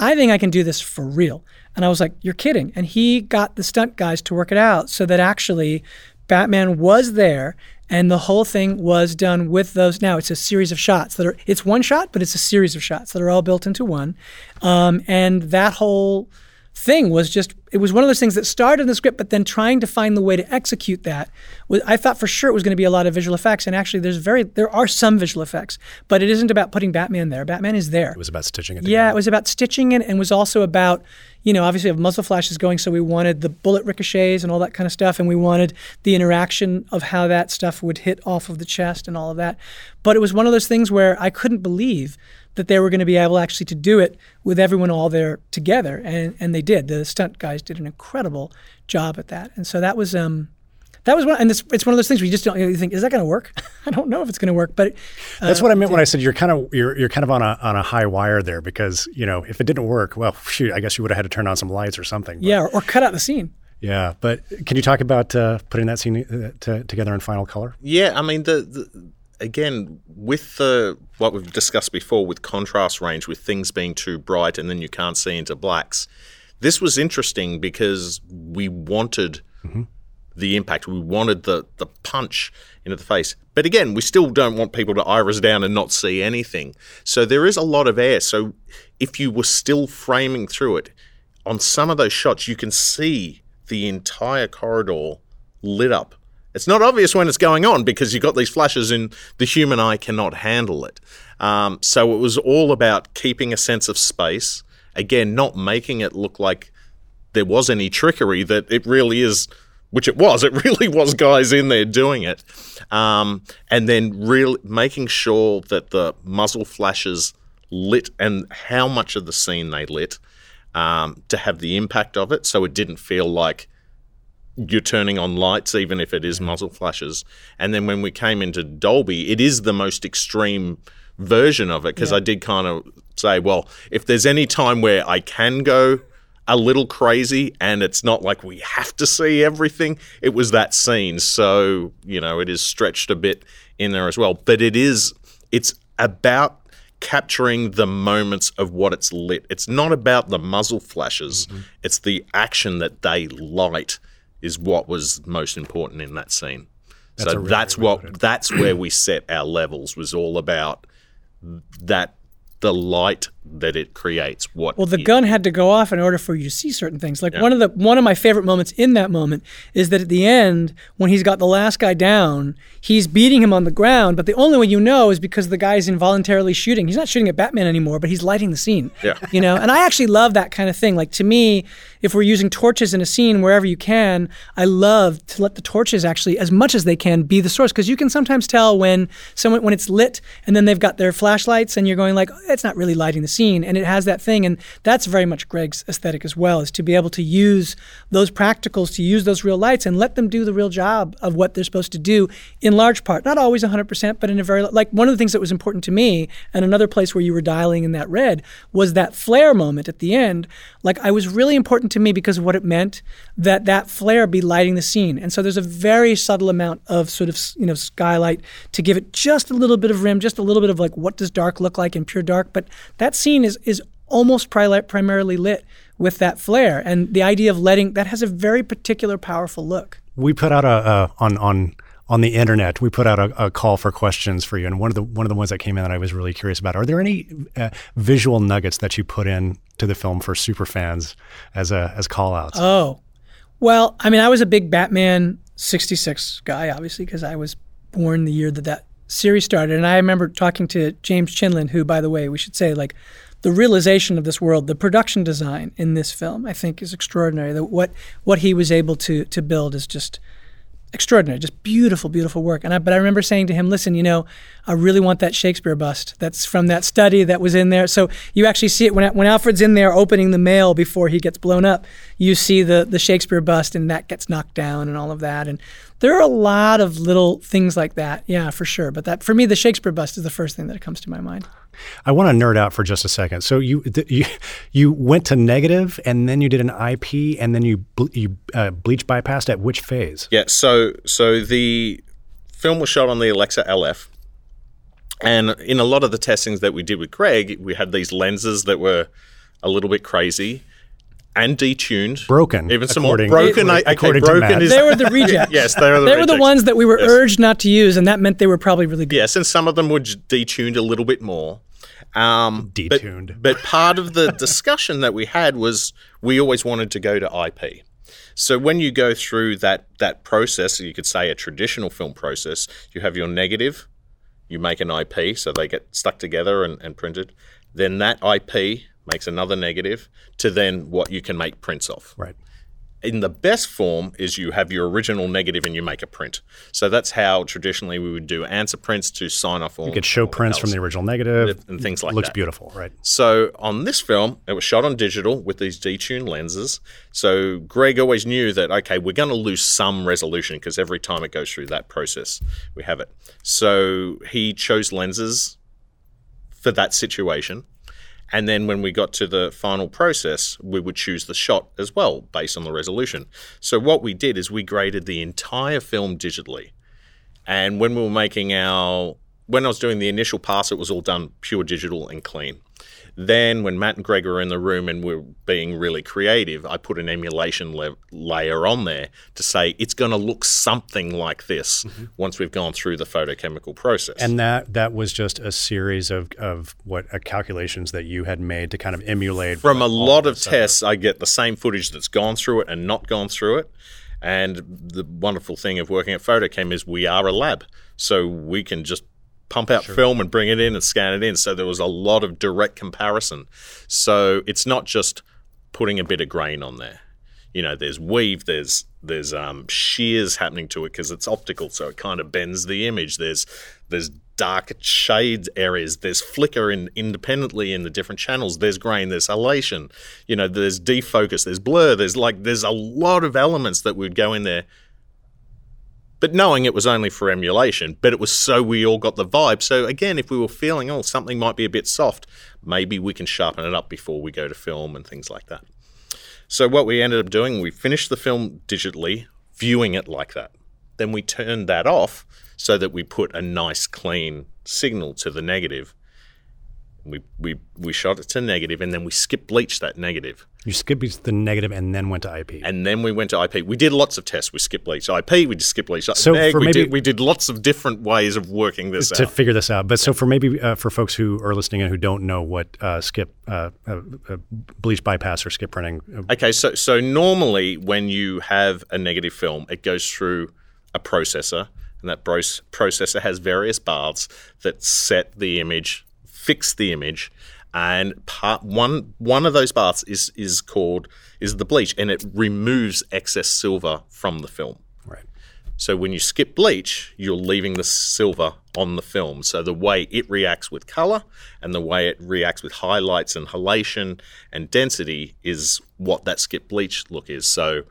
I think I can do this for real. And I was like, You're kidding. And he got the stunt guys to work it out so that actually Batman was there and the whole thing was done with those. Now it's a series of shots that are, it's one shot, but it's a series of shots that are all built into one. Um, and that whole thing was just it was one of those things that started in the script but then trying to find the way to execute that was, i thought for sure it was going to be a lot of visual effects and actually there's very there are some visual effects but it isn't about putting batman there batman is there It was about stitching it. yeah, it was about stitching it and was also about, you know, obviously we have muzzle flashes going, so we wanted the bullet ricochets and all that kind of stuff, and we wanted the interaction of how that stuff would hit off of the chest and all of that. But it was one of those things where I couldn't believe that they were going to be able actually to do it with everyone all there together, and and they did. The stunt guys did an incredible job at that, and so that was um that was one, and it's, it's one of those things where you just don't you think, is that going to work? I don't know if it's going to work, but uh, That's what I meant when I said you're kind of you're you're kind of on a on a high wire there because you know if it didn't work, well, shoot, I guess you would have had to turn on some lights or something. but- yeah, or, or cut out the scene. yeah. But can you talk about uh, putting that scene uh, to, together in final color? Yeah, I mean the, the again with the what we've discussed before with contrast range with things being too bright and then you can't see into blacks. This was interesting because we wanted mm-hmm. the impact. We wanted the the punch into the face. But again, we still don't want people to iris down and not see anything. So there is a lot of air. So if you were still framing through it, on some of those shots you can see the entire corridor lit up. It's not obvious when it's going on because you've got these flashes and the human eye cannot handle it. Um, so it was all about keeping a sense of space. Again, not making it look like there was any trickery, that it really is, which it was, it really was guys in there doing it. Um, and then real, making sure that the muzzle flashes lit and how much of the scene they lit um, to have the impact of it so it didn't feel like you're turning on lights, even if it is muzzle flashes. And then when we came into Dolby, it is the most extreme version of it because I did kind of say, well, if there's any time where I can go a little crazy and it's not like we have to see everything, it was that scene. So, you know, it is stretched a bit in there as well. But it is, it's about capturing the moments of what it's lit. It's not about the muzzle flashes, mm-hmm. it's the action that they light is what was most important in that scene. That's so really that's good way to what that's where we set our levels was all about that the light that it creates what Well, the it- gun had to go off in order for you to see certain things. Like one of the one of my favorite moments in that moment is that at the end, when he's got the last guy down, he's beating him on the ground. But the only way you know is because the guy's involuntarily shooting. He's not shooting at Batman anymore, but he's lighting the scene. Yeah. You know, and I actually love that kind of thing. Like to me, if we're using torches in a scene wherever you can, I love to let the torches actually, as much as they can, be the source because you can sometimes tell when someone when it's lit and then they've got their flashlights and you're going like, oh, it's not really lighting the scene, and it has that thing, and that's very much Greig's aesthetic as well, is to be able to use those practicals, to use those real lights, and let them do the real job of what they're supposed to do in large part, not always 100%, but in a very like one of the things that was important to me, and another place where you were dialing in that red was that flare moment at the end. Like I was really important to me because of what it meant that that flare be lighting the scene, and so there's a very subtle amount of sort of you know skylight to give it just a little bit of rim, just a little bit of like what does dark look like in pure dark, but that scene is is almost pri- primarily lit with that flare, and the idea of letting that has a very particular powerful look. We put out a, a on on on the internet. We put out a, a call for questions for you, and one of the one of the ones that came in that I was really curious about. Are there any uh, visual nuggets that you put in to the film for super fans as a as call outs? Oh, well, I mean, I was a big Batman 66 guy, obviously, because I was born the year that that series started. And I remember talking to James Chinlund, who, by the way, we should say, like, the realization of this world, the production design in this film, I think is extraordinary. What what he was able to to build is just extraordinary, just beautiful, beautiful work. And I, but I remember saying to him, "Listen, you know, I really want that Shakespeare bust. That's from that study that was in there. So you actually see it when when Alfred's in there opening the mail before he gets blown up. You see the the Shakespeare bust, and that gets knocked down, and all of that. And there are a lot of little things like that, yeah, for sure. But that for me, the Shakespeare bust is the first thing that comes to my mind. I want to nerd out for just a second. So you th- you you went to negative, and then you did an IP, and then you ble- you uh, bleach bypassed at which phase? Yeah, so so the film was shot on the Alexa LF. And in a lot of the testings that we did with Greig, we had these lenses that were a little bit crazy and detuned. Broken, Even some more according- broken. I, okay, according to broken Matt. is They were the rejects. yes, they were the they were the ones that we were Yes. urged not to use, and that meant they were probably really good. Yes, and some of them were detuned a little bit more. Um, but- Detuned. But, part of the discussion that we had was we always wanted to go to IP. So when you go through that that process, you could say a traditional film process, you have your negative, you make an IP, so they get stuck together and, and printed. Then that IP makes another negative to then what you can make prints of. Right. In the best form is you have your original negative and you make a print. So that's how traditionally we would do answer prints to sign off all. You could show prints from the original negative and things like Looks that. Looks beautiful, right? So on this film, it was shot on digital with these detuned lenses. So Greig always knew that okay, we're going to lose some resolution because every time it goes through that process, we have it. So he chose lenses for that situation. And then when we got to the final process, we would choose the shot as well based on the resolution. So what we did is we graded the entire film digitally. And when we were making our, when I was doing the initial pass, it was all done pure digital and clean. Then, when Matt and Greig were in the room and we are being really creative, I put an emulation le- layer on there to say it's going to look something like this once we've gone through the photochemical process. And that that was just a series of of what uh, calculations that you had made to kind of emulate from a lot of tests, I get the same footage that's gone through it and not gone through it. And the wonderful thing of working at FotoKem is we are a lab, so we can just pump out film and bring it in and scan it in. So there was a lot of direct comparison. So it's not just putting a bit of grain on there. You know, there's weave, there's there's um, shears happening to it because it's optical, so it kind of bends the image. There's there's dark shades areas. There's flicker in independently in the different channels. There's grain. There's halation. You know, there's defocus. There's blur. There's like there's a lot of elements that would go in there. But knowing it was only for emulation, but it was so we all got the vibe. So again, if we were feeling oh something might be a bit soft, maybe we can sharpen it up before we go to film and things like that. So what we ended up doing, we finished the film digitally, viewing it like that. Then we turned that off so that we put a nice clean signal to the negative. We we we shot it to negative and then we skip bleached that negative. You skipped the negative and then went to IP. And then we went to IP. We did lots of tests. We skip bleached IP, we just skip bleached So neg. for we, maybe- did, we did lots of different ways of working this to out. figure this out. But so for maybe uh, for folks who are listening and who don't know what uh, skip uh, uh, uh, bleach bypass or skip printing, uh, Okay, so so normally when you have a negative film, it goes through a processor, and that processor has various baths that set the image, fix the image, and part one one of those baths is is called is the bleach, and it removes excess silver from the film. right? So when you skip bleach, you're leaving the silver on the film. So the way it reacts with color and the way it reacts with highlights and halation and density is what that skip bleach look is. So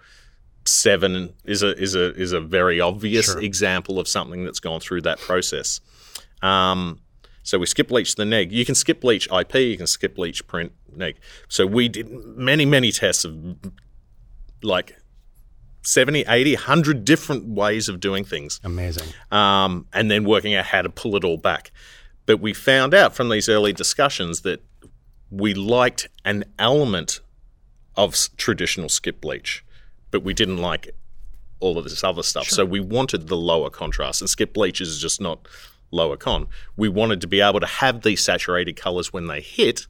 seven is a is a is a very obvious example of something that's gone through that process. Um, so we skip bleach the neg. You can skip bleach IP. You can skip bleach print neg. So we did many many tests of like 70, 80, 100 different ways of doing things Amazing. um, and then working out how to pull it all back. But we found out from these early discussions that we liked an element of traditional skip bleach, but we didn't like all of this other stuff. So we wanted the lower contrast, and skip bleach is just not lower con. We wanted to be able to have these saturated colors when they hit,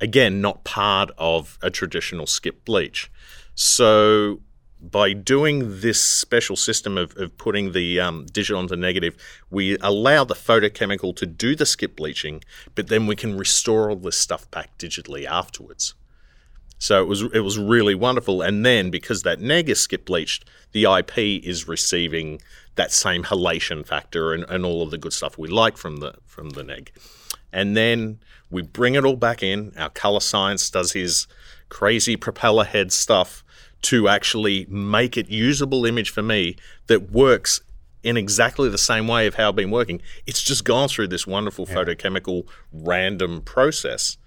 again, not part of a traditional skip bleach. So by doing this special system of, of putting the um, digital onto negative, we allow the photochemical to do the skip bleaching, but then we can restore all this stuff back digitally afterwards. So it was it was really wonderful. And then because that neg is skip bleached, the IP is receiving that same halation factor and, and all of the good stuff we like from the from the neg. And then we bring it all back in. Our color science does his crazy propeller head stuff to actually make it usable image for me that works in exactly the same way of how I've been working. It's just gone through this wonderful photochemical random process.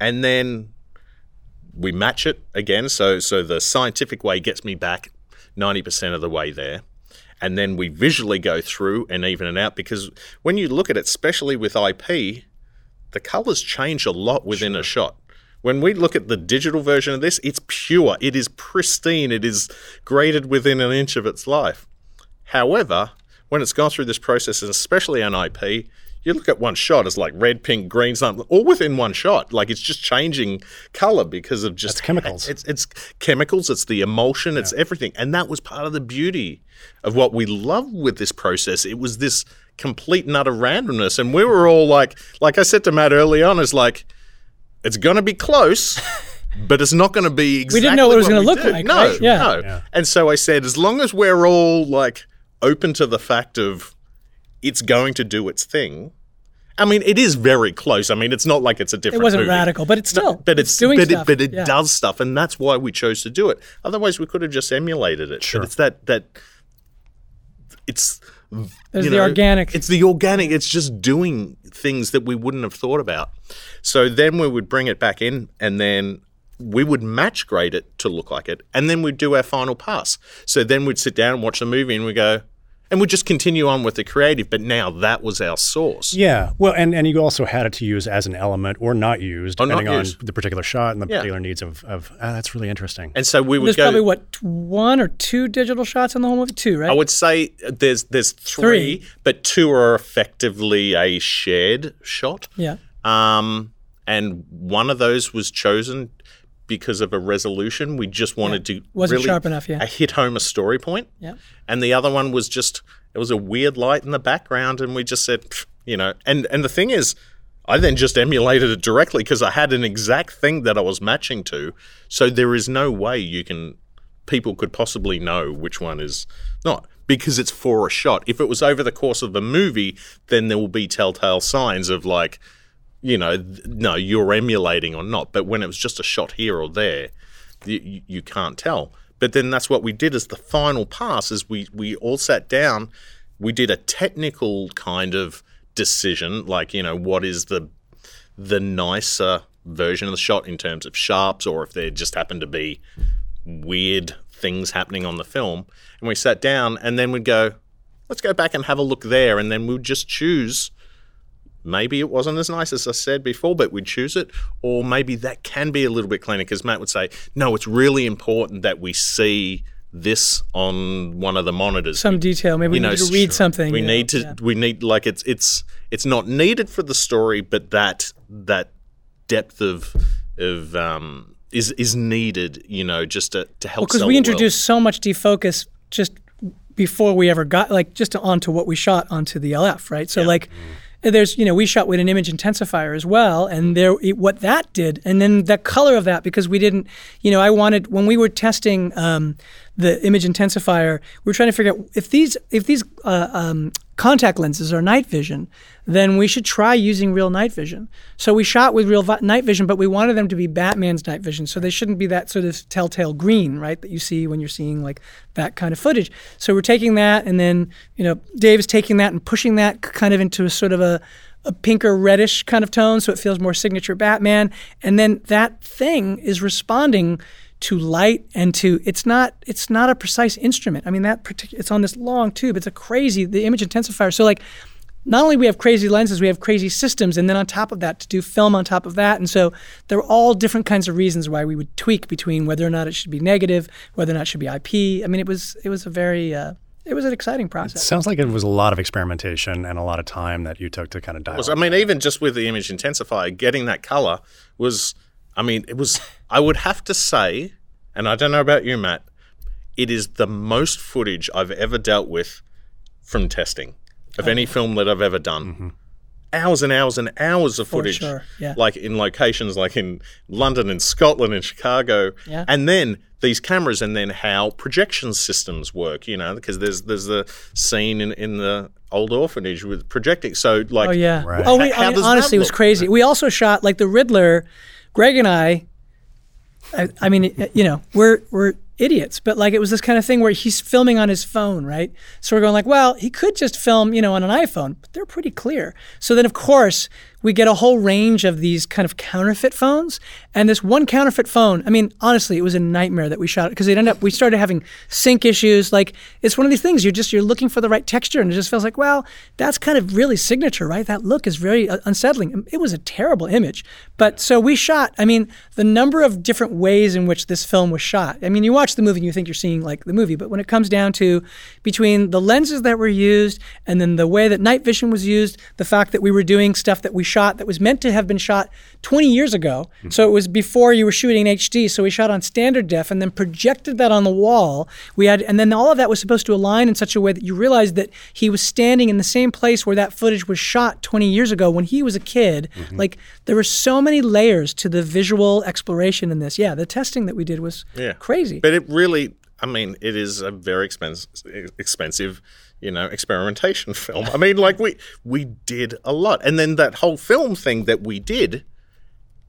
And then we match it again. So so the scientific way gets me back 90% of the way there. And then we visually go through and even it out because when you look at it, especially with IP, the colors change a lot within a shot. When we look at the digital version of this, it's pure, it is pristine, it is graded within an inch of its life. However, when it's gone through this process, and especially on IP, you look at one shot it's like red, pink, green, something, all within one shot. Like it's just changing color because of just That's chemicals. It's it's chemicals. It's the emulsion. It's everything, and that was part of the beauty of what we loved with this process. It was this complete and utter randomness, and we were all like, like I said to Matt early on, is like, it's going to be close. but it's not going to be exactly. We didn't know what it was going gonna to look like, No, right? Yeah. no. Yeah. And so I said, as long as we're all like open to the fact of it's going to do its thing. I mean, it is very close. I mean, it's not like it's a different. It wasn't movie. radical, but it's still but it's, doing but stuff. it but it Yeah. does stuff, and that's why we chose to do it. Otherwise, we could have just emulated it. Sure. But it's that that it's There's the know, organic. It's the organic. It's just doing things that we wouldn't have thought about. So then we would bring it back in, and then we would match grade it to look like it, and then we'd do our final pass. So then we'd sit down and watch the movie, and we go, and we'd just continue on with the creative. But now that was our source. Yeah. Well, and, and you also had it to use as an element or not used, Or not depending on used. the particular shot and the Yeah. particular needs of. of ah, that's really interesting. And so we would There's go. probably what one or two digital shots in the whole movie. Two, right? I would say there's there's three, Three. but two are effectively a shared shot. yeah. Um, and one of those was chosen because of a resolution. We just wanted to Wasn't really sharp enough, yeah. hit home a story point. Yeah. And the other one was just it was a weird light in the background, and we just said, you know. And and the thing is, I then just emulated it directly because I had an exact thing that I was matching to. So there is no way you can people could possibly know which one is not because it's for a shot. If it was over the course of the movie, then there will be telltale signs of like, you know, th- no, you're emulating or not. But when it was just a shot here or there, you, you- can't tell. But then that's what we did as the final pass is we we all sat down, we did a technical kind of decision, like you know what is the the nicer version of the shot in terms of sharps, or if there just happened to be weird things happening on the film. And we sat down, and then we'd go, let's go back and have a look there, and then we'd just choose. Maybe it wasn't as nice as I said before, but we'd choose it, or maybe that can be a little bit cleaner. Because Matt would say, "No, it's really important that we see this on one of the monitors." Some detail. Maybe we know, need to read something. We you know, need to. yeah. We need like it's it's it's not needed for the story, but that that depth of of um is is needed. You know, just to to help. because sell we introduced so much defocus just before we ever got like just onto what we shot onto the LF, right? So like there's you know we shot with an image intensifier as well and there it, what that did and then the color of that because we didn't you know I wanted when we were testing um, the image intensifier we were trying to figure out if these if these uh, um, contact lenses are night vision then we should try using real night vision so we shot with real vi- night vision but we wanted them to be Batman's night vision so they shouldn't be that sort of telltale green right that you see when you're seeing like that kind of footage so we're taking that and then you know Dave is taking that and pushing that kind of into a sort of a a pinker reddish kind of tone so it feels more signature Batman and then that thing is responding to light and to it's not it's not a precise instrument. I mean that particular it's on this long tube. It's a crazy the image intensifier. So like not only we have crazy lenses, we have crazy systems, and then on top of that, to do film on top of that, and so there are all different kinds of reasons why we would tweak between whether or not it should be negative, whether or not it should be IP. I mean, it was it was a very uh, it was an exciting process. Sounds like it was a lot of experimentation and a lot of time that you took to kind of dial. was. I mean, even just with the image intensifier, getting that color was. I mean, it was. I would have to say, and I don't know about you, Matt. It is the most footage I've ever dealt with from testing of any film that I've ever done. Mm-hmm. Hours and hours and hours of footage, sure, yeah. like in locations like in London and Scotland and Chicago, Yeah. and then these cameras, and then how projection systems work. You know, because there's there's the scene in, in the old orphanage with projecting. So like, Oh yeah. Right. Oh, we, I mean, honestly, it was look? crazy. We also shot like the Riddler. Greig and I. I, I mean, you know, we're we're idiots, but like it was this kind of thing where he's filming on his phone, right? So we're going like, well, he could just film, you know, on an iPhone, but they're pretty clear. So then, of course, we get a whole range of these kind of counterfeit phones, and this one counterfeit phone. I mean, honestly, it was a nightmare that we shot because it ended up we started having sync issues. Like it's one of these things you're just you're looking for the right texture, and it just feels like, well, that's kind of really signature, right? That look is very uh, unsettling. It was a terrible image, but so we shot. I mean, the number of different ways in which this film was shot. I mean, you watch the movie and you think you're seeing like the movie, but when it comes down to between the lenses that were used and then the way that night vision was used, the fact that we were doing stuff that we shot that was meant to have been shot 20 years ago. Mm-hmm. So it was before you were shooting HD. So we shot on standard def and then projected that on the wall. We had, and then all of that was supposed to align in such a way that you realized that he was standing in the same place where that footage was shot 20 years ago when he was a kid. Mm-hmm. Like there were so many layers to the visual exploration in this. Yeah, the testing that we did was yeah. crazy. But it really, I mean, it is a very expensive, expensive you know experimentation film. I mean, like we we did a lot, and then that whole film thing that we did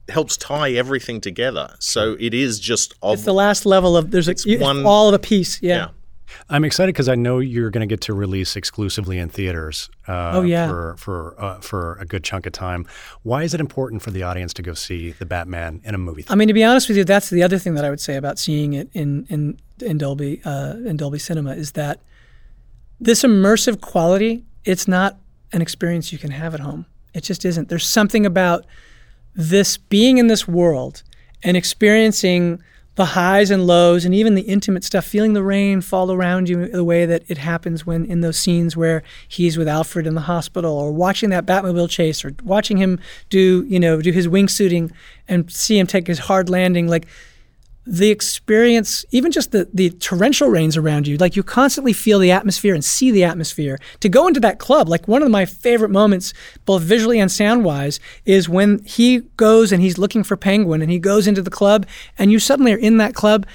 helps tie everything together. So it is just of, it's the last level of there's a, one all of a piece. Yeah. yeah. I'm excited because I know you're going to get to release exclusively in theaters. Uh, oh yeah, for for uh, for a good chunk of time. Why is it important for the audience to go see the Batman in a movie? Theater? I mean, to be honest with you, that's the other thing that I would say about seeing it in in in Dolby uh, in Dolby Cinema is that this immersive quality, it's not an experience you can have at home. It just isn't. There's something about this being in this world and experiencing the highs and lows and even the intimate stuff, feeling the rain fall around you the way that it happens when in those scenes where he's with Alfred in the hospital or watching that Batmobile chase or watching him do, you know, do his wingsuiting and see him take his hard landing. Like the experience, even just the, the torrential rains around you, like you constantly feel the atmosphere and see the atmosphere. To go into that club, like one of my favorite moments, both visually and sound wise, is when he goes and he's looking for Penguin and he goes into the club and you suddenly are in that club.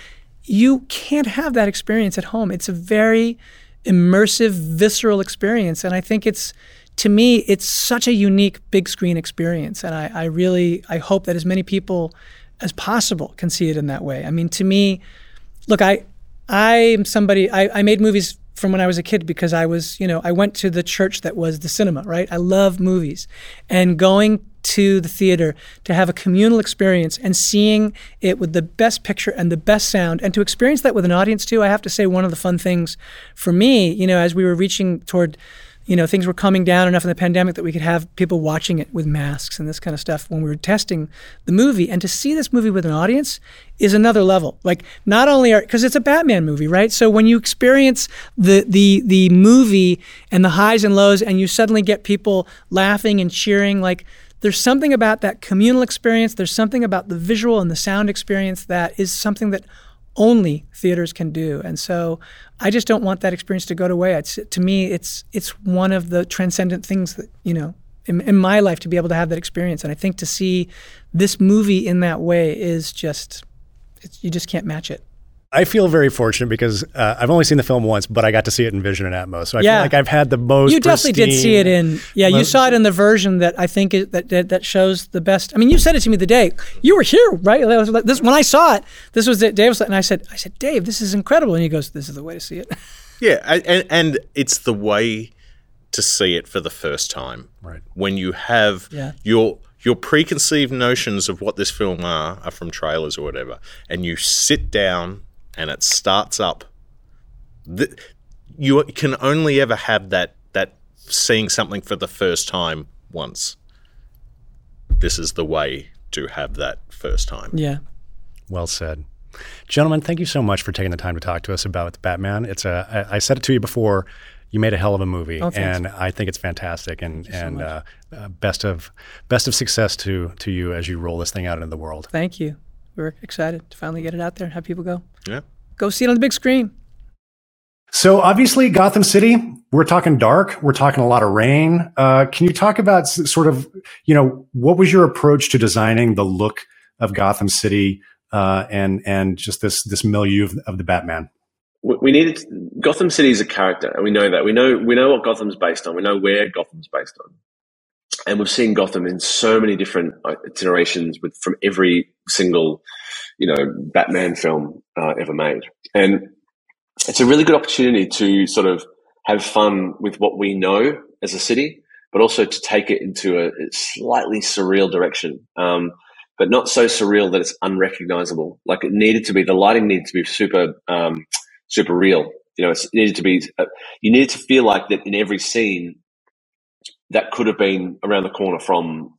You can't have that experience at home. It's a very immersive, visceral experience. And I think it's, to me, it's such a unique big screen experience. And I, I really, I hope that as many people as possible can see it in that way. I mean, to me, look, I I'm somebody I, I made movies from when I was a kid because I was, you know, I went to the church that was the cinema, right? I love movies. And going to the theater to have a communal experience and seeing it with the best picture and the best sound and to experience that with an audience too, I have to say one of the fun things for me, you know, as we were reaching toward you know, things were coming down enough in the pandemic that we could have people watching it with masks and this kind of stuff when we were testing the movie. And to see this movie with an audience is another level. Like not only are because it's a Batman movie, right? So when you experience the the the movie and the highs and lows, and you suddenly get people laughing and cheering, like there's something about that communal experience. There's something about the visual and the sound experience that is something that only theaters can do. And so I just don't want that experience to go to waste. To me, it's it's one of the transcendent things that you know in, in, my life to be able to have that experience. And I think to see this movie in that way is just you just can't match it. I feel very fortunate because uh, I've only seen the film once, but I got to see it in Vision and Atmos. So I yeah. feel like I've had the most. You definitely did see it in. Yeah, you saw it in the version that I think is, that, that, that shows the best. I mean, you said it to me the day you were here, right? This when I saw it. This was it. Dave was, and I said, I said, Dave, this is incredible. And he goes, This is the way to see it. Yeah, and and it's the way to see it for the first time. Right. When you have yeah. your your preconceived notions of what this film are are from trailers or whatever, and you sit down and it starts up, you can only ever have that that seeing something for the first time once. This is the way to have that first time. Yeah. Well said. Gentlemen, thank you so much for taking the time to talk to us about Batman. It's a I, I said it to you before. You made a hell of a movie, oh, and I think it's fantastic. And and so uh, uh, best of best of success to to you as you roll this thing out into the world. Thank you we're excited to finally get it out there and have people go. Yeah. Go see it on the big screen. So obviously, Gotham City, we're talking dark. We're talking a lot of rain. Uh, can you talk about sort of, you know, what was your approach to designing the look of Gotham City uh, and and just this this milieu of, of the Batman? We needed Gotham City is a character, and we know that. We know we know what Gotham's based on. We know where Gotham's based on and we've seen Gotham in so many different uh, iterations with from every single, you know, Batman film uh, ever made, and it's a really good opportunity to sort of have fun with what we know as a city, but also to take it into a slightly surreal direction. Um, but not so surreal that it's unrecognizable. Like it needed to be, the lighting needed to be super, um, super real. You know, it needed to be, uh, you needed to feel like that in every scene, that could have been around the corner from,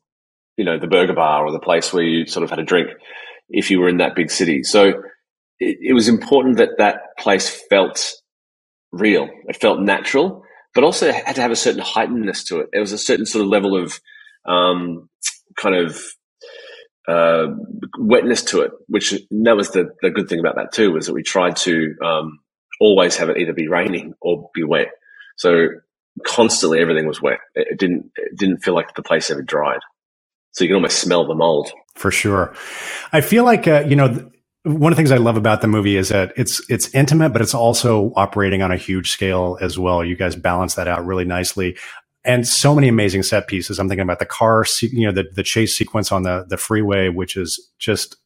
you know, the burger bar or the place where you sort of had a drink if you were in that big city. So it, it was important that that place felt real. It felt natural, but also had to have a certain heightenedness to it. There was a certain sort of level of um, kind of uh, wetness to it, which that was the, the good thing about that too, was that we tried to um, always have it either be raining or be wet. So constantly everything was wet. It didn't it didn't feel like the place ever dried. So you can almost smell the mold. For sure. I feel like uh, you know one of the things I love about the movie is that it's it's intimate, but it's also operating on a huge scale as well. You guys balance that out really nicely and so many amazing set pieces. I'm thinking about the car, you know, the, the chase sequence on the, the freeway, which is just,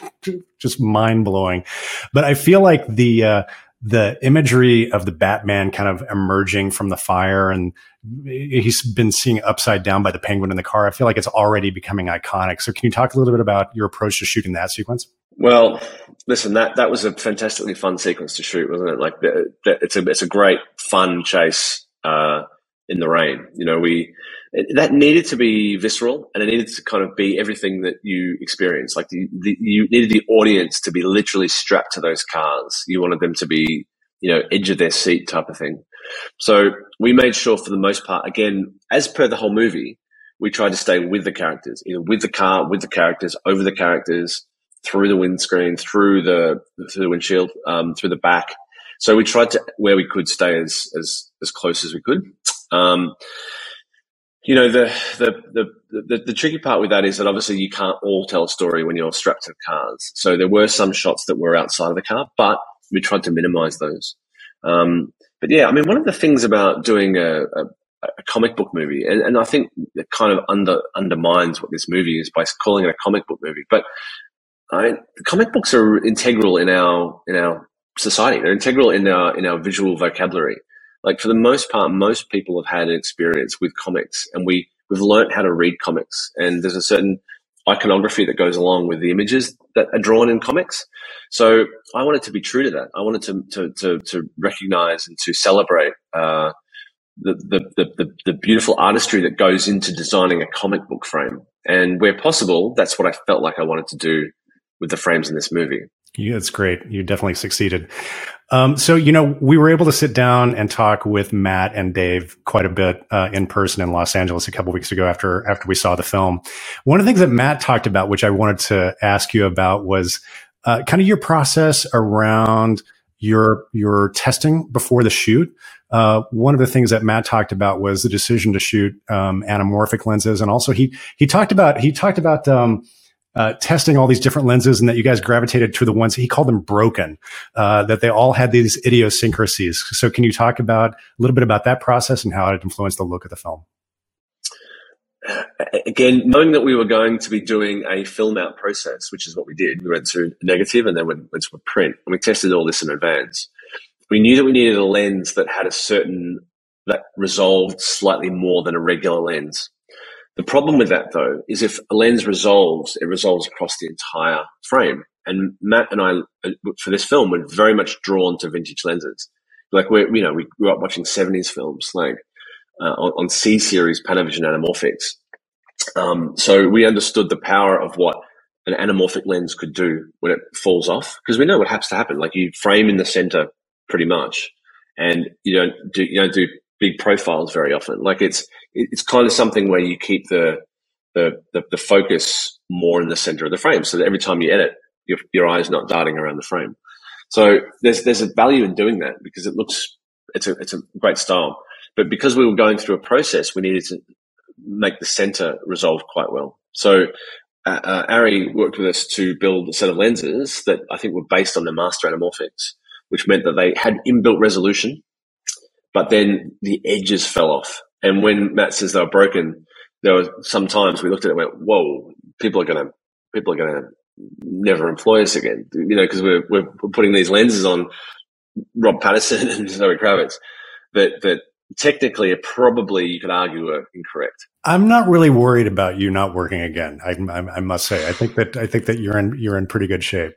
just mind blowing. But I feel like the, uh, the imagery of the Batman kind of emerging from the fire and he's been seeing upside down by the penguin in the car. I feel like it's already becoming iconic. So can you talk a little bit about your approach to shooting that sequence? Well, listen, that, that was a fantastically fun sequence to shoot, wasn't it? Like the, the, it's a, it's a great fun chase. Uh, in the rain. You know, we that needed to be visceral and it needed to kind of be everything that you experience. Like the, the, you needed the audience to be literally strapped to those cars. You wanted them to be, you know, edge of their seat type of thing. So we made sure for the most part, again, as per the whole movie, we tried to stay with the characters, either with the car, with the characters, over the characters, through the windscreen, through the through the windshield, um, through the back. So we tried to where we could stay as as as close as we could. Um, you know, the, the, the, the, the, tricky part with that is that obviously you can't all tell a story when you're strapped to cars. So there were some shots that were outside of the car, but we tried to minimize those. Um, but yeah, I mean, one of the things about doing a, a, a comic book movie, and, and, I think it kind of under, undermines what this movie is by calling it a comic book movie. But I mean, comic books are integral in our in our society. They're integral in our in our visual vocabulary like for the most part, most people have had an experience with comics and we, we've learned how to read comics and there's a certain iconography that goes along with the images that are drawn in comics. So I wanted to be true to that. I wanted to, to, to, to recognize and to celebrate, uh, the, the, the, the, beautiful artistry that goes into designing a comic book frame. And where possible, that's what I felt like I wanted to do with the frames in this movie. Yeah, it's great. You definitely succeeded. Um, so, you know, we were able to sit down and talk with Matt and Dave quite a bit uh, in person in Los Angeles a couple weeks ago after after we saw the film. One of the things that Matt talked about, which I wanted to ask you about, was uh, kind of your process around your your testing before the shoot. Uh, one of the things that Matt talked about was the decision to shoot um, anamorphic lenses, and also he he talked about he talked about um, uh, testing all these different lenses and that you guys gravitated to the ones he called them broken, uh, that they all had these idiosyncrasies. So can you talk about a little bit about that process and how it influenced the look of the film? Again, knowing that we were going to be doing a film out process, which is what we did, we went to negative and then went, went to a print and we tested all this in advance. We knew that we needed a lens that had a certain, that resolved slightly more than a regular lens. The problem with that though is if a lens resolves, it resolves across the entire frame. And Matt and I, uh, for this film, were very much drawn to vintage lenses. Like we're, you know, we grew up watching 70s films, like uh, on, on, C series Panavision anamorphics. Um, so we understood the power of what an anamorphic lens could do when it falls off, because we know what has to happen. Like you frame in the center pretty much, and you don't do you don't do big profiles very often. Like it's it's kind of something where you keep the the, the, the focus more in the center of the frame, so that every time you edit, your your eye is not darting around the frame. So there's there's a value in doing that because it looks it's a it's a great style. But because we were going through a process, we needed to make the center resolve quite well. So uh, uh, ARRI worked with us to build a set of lenses that I think were based on the master anamorphics, which meant that they had inbuilt resolution but then the edges fell off. And when Matt says they were broken, there were some times we looked at it and went, whoa, people are going to, people are going to never employ us again. You know, because we're, we're putting these lenses on Rob Pattinson and Zoe Kravitz that, that technically, probably you could argue are incorrect. I'm not really worried about you not working again. I, I, I, must say, I think that I think that you're in you're in pretty good shape.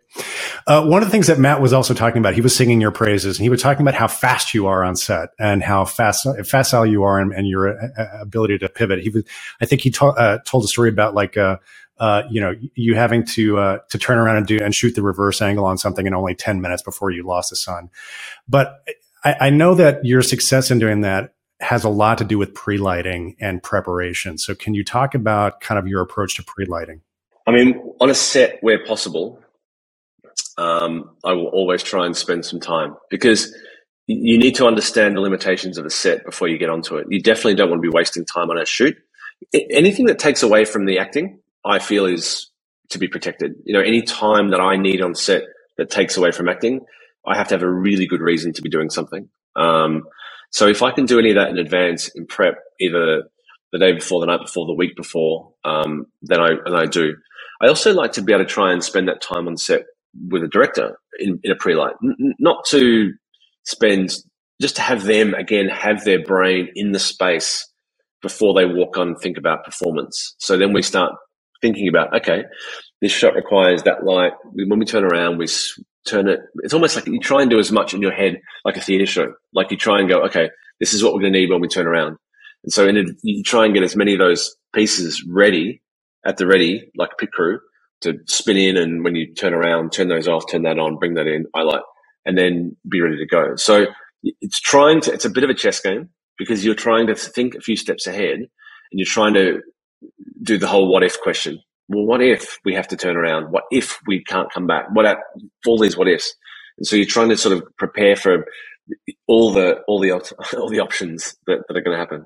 Uh, one of the things that Matt was also talking about, he was singing your praises, and he was talking about how fast you are on set and how fast facile you are, and, and your uh, uh, ability to pivot. He was, I think, he uh, told a story about like. Uh, uh, you know, you having to uh, to turn around and do and shoot the reverse angle on something in only ten minutes before you lost the sun. But I, I know that your success in doing that has a lot to do with pre lighting and preparation. So, can you talk about kind of your approach to pre lighting? I mean, on a set where possible, um, I will always try and spend some time because you need to understand the limitations of a set before you get onto it. You definitely don't want to be wasting time on a shoot. Anything that takes away from the acting, I feel is to be protected. You know, any time that I need on set that takes away from acting, I have to have a really good reason to be doing something. Um, so if I can do any of that in advance in prep, either the day before, the night before, the week before, um, then I and I do. I also like to be able to try and spend that time on set with a director in, in a pre-light, N- not to spend just to have them again have their brain in the space before they walk on think about performance. So then we start thinking about okay, this shot requires that light. When we turn around, we turn it. It's almost like you try and do as much in your head like a theater show. Like you try and go, okay, this is what we're going to need when we turn around. And so in a, you try and get as many of those pieces ready at the ready, like a pit crew, to spin in. And when you turn around, turn those off, turn that on, bring that in, highlight, and then be ready to go. So it's trying to, it's a bit of a chess game because you're trying to think a few steps ahead and you're trying to do the whole what if question well, what if we have to turn around? What if we can't come back? What at all these what ifs? And so you're trying to sort of prepare for all the all the all the options that, that are going to happen.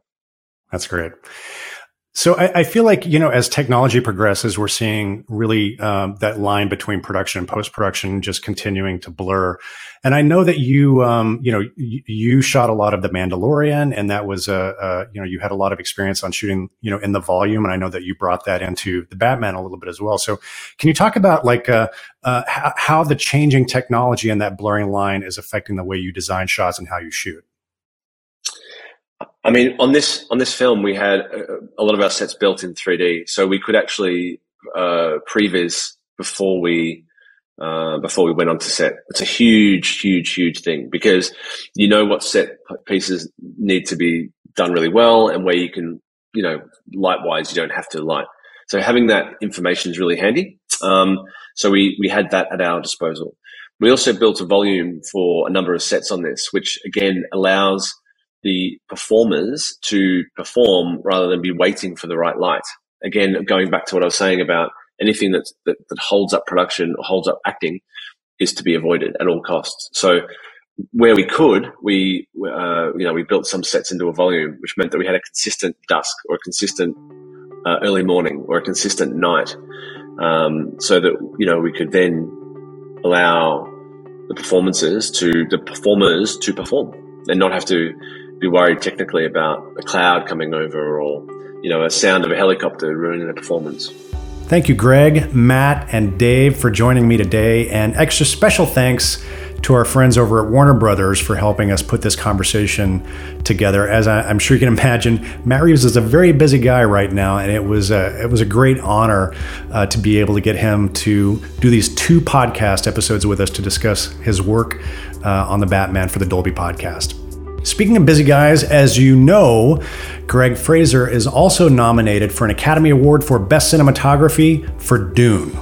That's great. So I, I, feel like you know, as technology progresses, we're seeing really um, that line between production and post production just continuing to blur. And I know that you, um, you know, you, you, shot a lot of The Mandalorian, and that was a, a, you know, you had a lot of experience on shooting, you know, in the volume. And I know that you brought that into the Batman a little bit as well. So can you talk about like uh, uh, how, how the changing technology and that blurring line is affecting the way you design shots and how you shoot? I mean, on this on this film, we had a, a lot of our sets built in 3D, so we could actually uh, previs before we uh, before we went on to set. It's a huge, huge, huge thing because you know what set pieces need to be done really well, and where you can, you know, light wise, you don't have to light. So having that information is really handy. Um, so we we had that at our disposal. We also built a volume for a number of sets on this, which again allows the performers to perform rather than be waiting for the right light. Again, going back to what I was saying about anything that, that holds up production or holds up acting is to be avoided at all costs. So where we could, we, uh, you know, we built some sets into a volume, which meant that we had a consistent dusk or a consistent uh, early morning or a consistent night. Um, so that, you know, we could then allow the performances to, the performers to perform and not have to be worried technically about a cloud coming over or you know a sound of a helicopter ruining a performance. Thank you, Greig, Matt, and Dave for joining me today, and extra special thanks to our friends over at Warner Brothers for helping us put this conversation together. As I, am sure you can imagine, Matt Reeves is a very busy guy right now, and it was a, it was a great honor uh, to be able to get him to do these two podcast episodes with us to discuss his work uh, on the Batman for the Dolby podcast. Speaking of busy guys, as you know, Greig Fraser is also nominated for an Academy Award for Best Cinematography for Dune.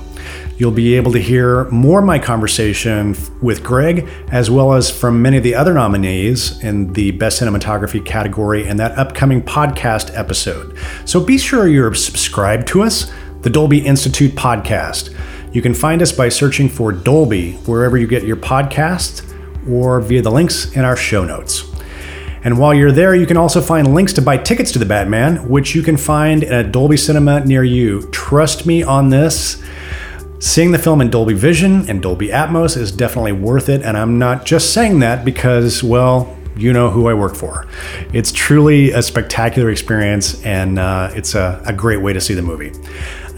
You'll be able to hear more of my conversation with Greig, as well as from many of the other nominees in the Best Cinematography category in that upcoming podcast episode. So be sure you're subscribed to us, the Dolby Institute podcast. You can find us by searching for Dolby wherever you get your podcasts or via the links in our show notes. And while you're there, you can also find links to buy tickets to the Batman, which you can find at Dolby Cinema near you. Trust me on this. Seeing the film in Dolby Vision and Dolby Atmos is definitely worth it, and I'm not just saying that because, well, you know who I work for. It's truly a spectacular experience, and uh, it's a, a great way to see the movie.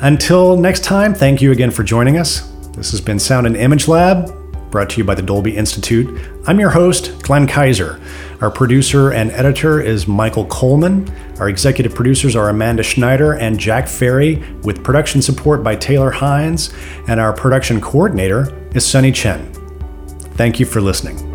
Until next time, thank you again for joining us. This has been Sound and Image Lab brought to you by the Dolby Institute. I'm your host, Glenn Kiser. Our producer and editor is Michael Coleman. Our executive producers are Amanda Schneider and Jack Ferry, with production support by Taylor Hines, and our production coordinator is Sunny Chen. Thank you for listening.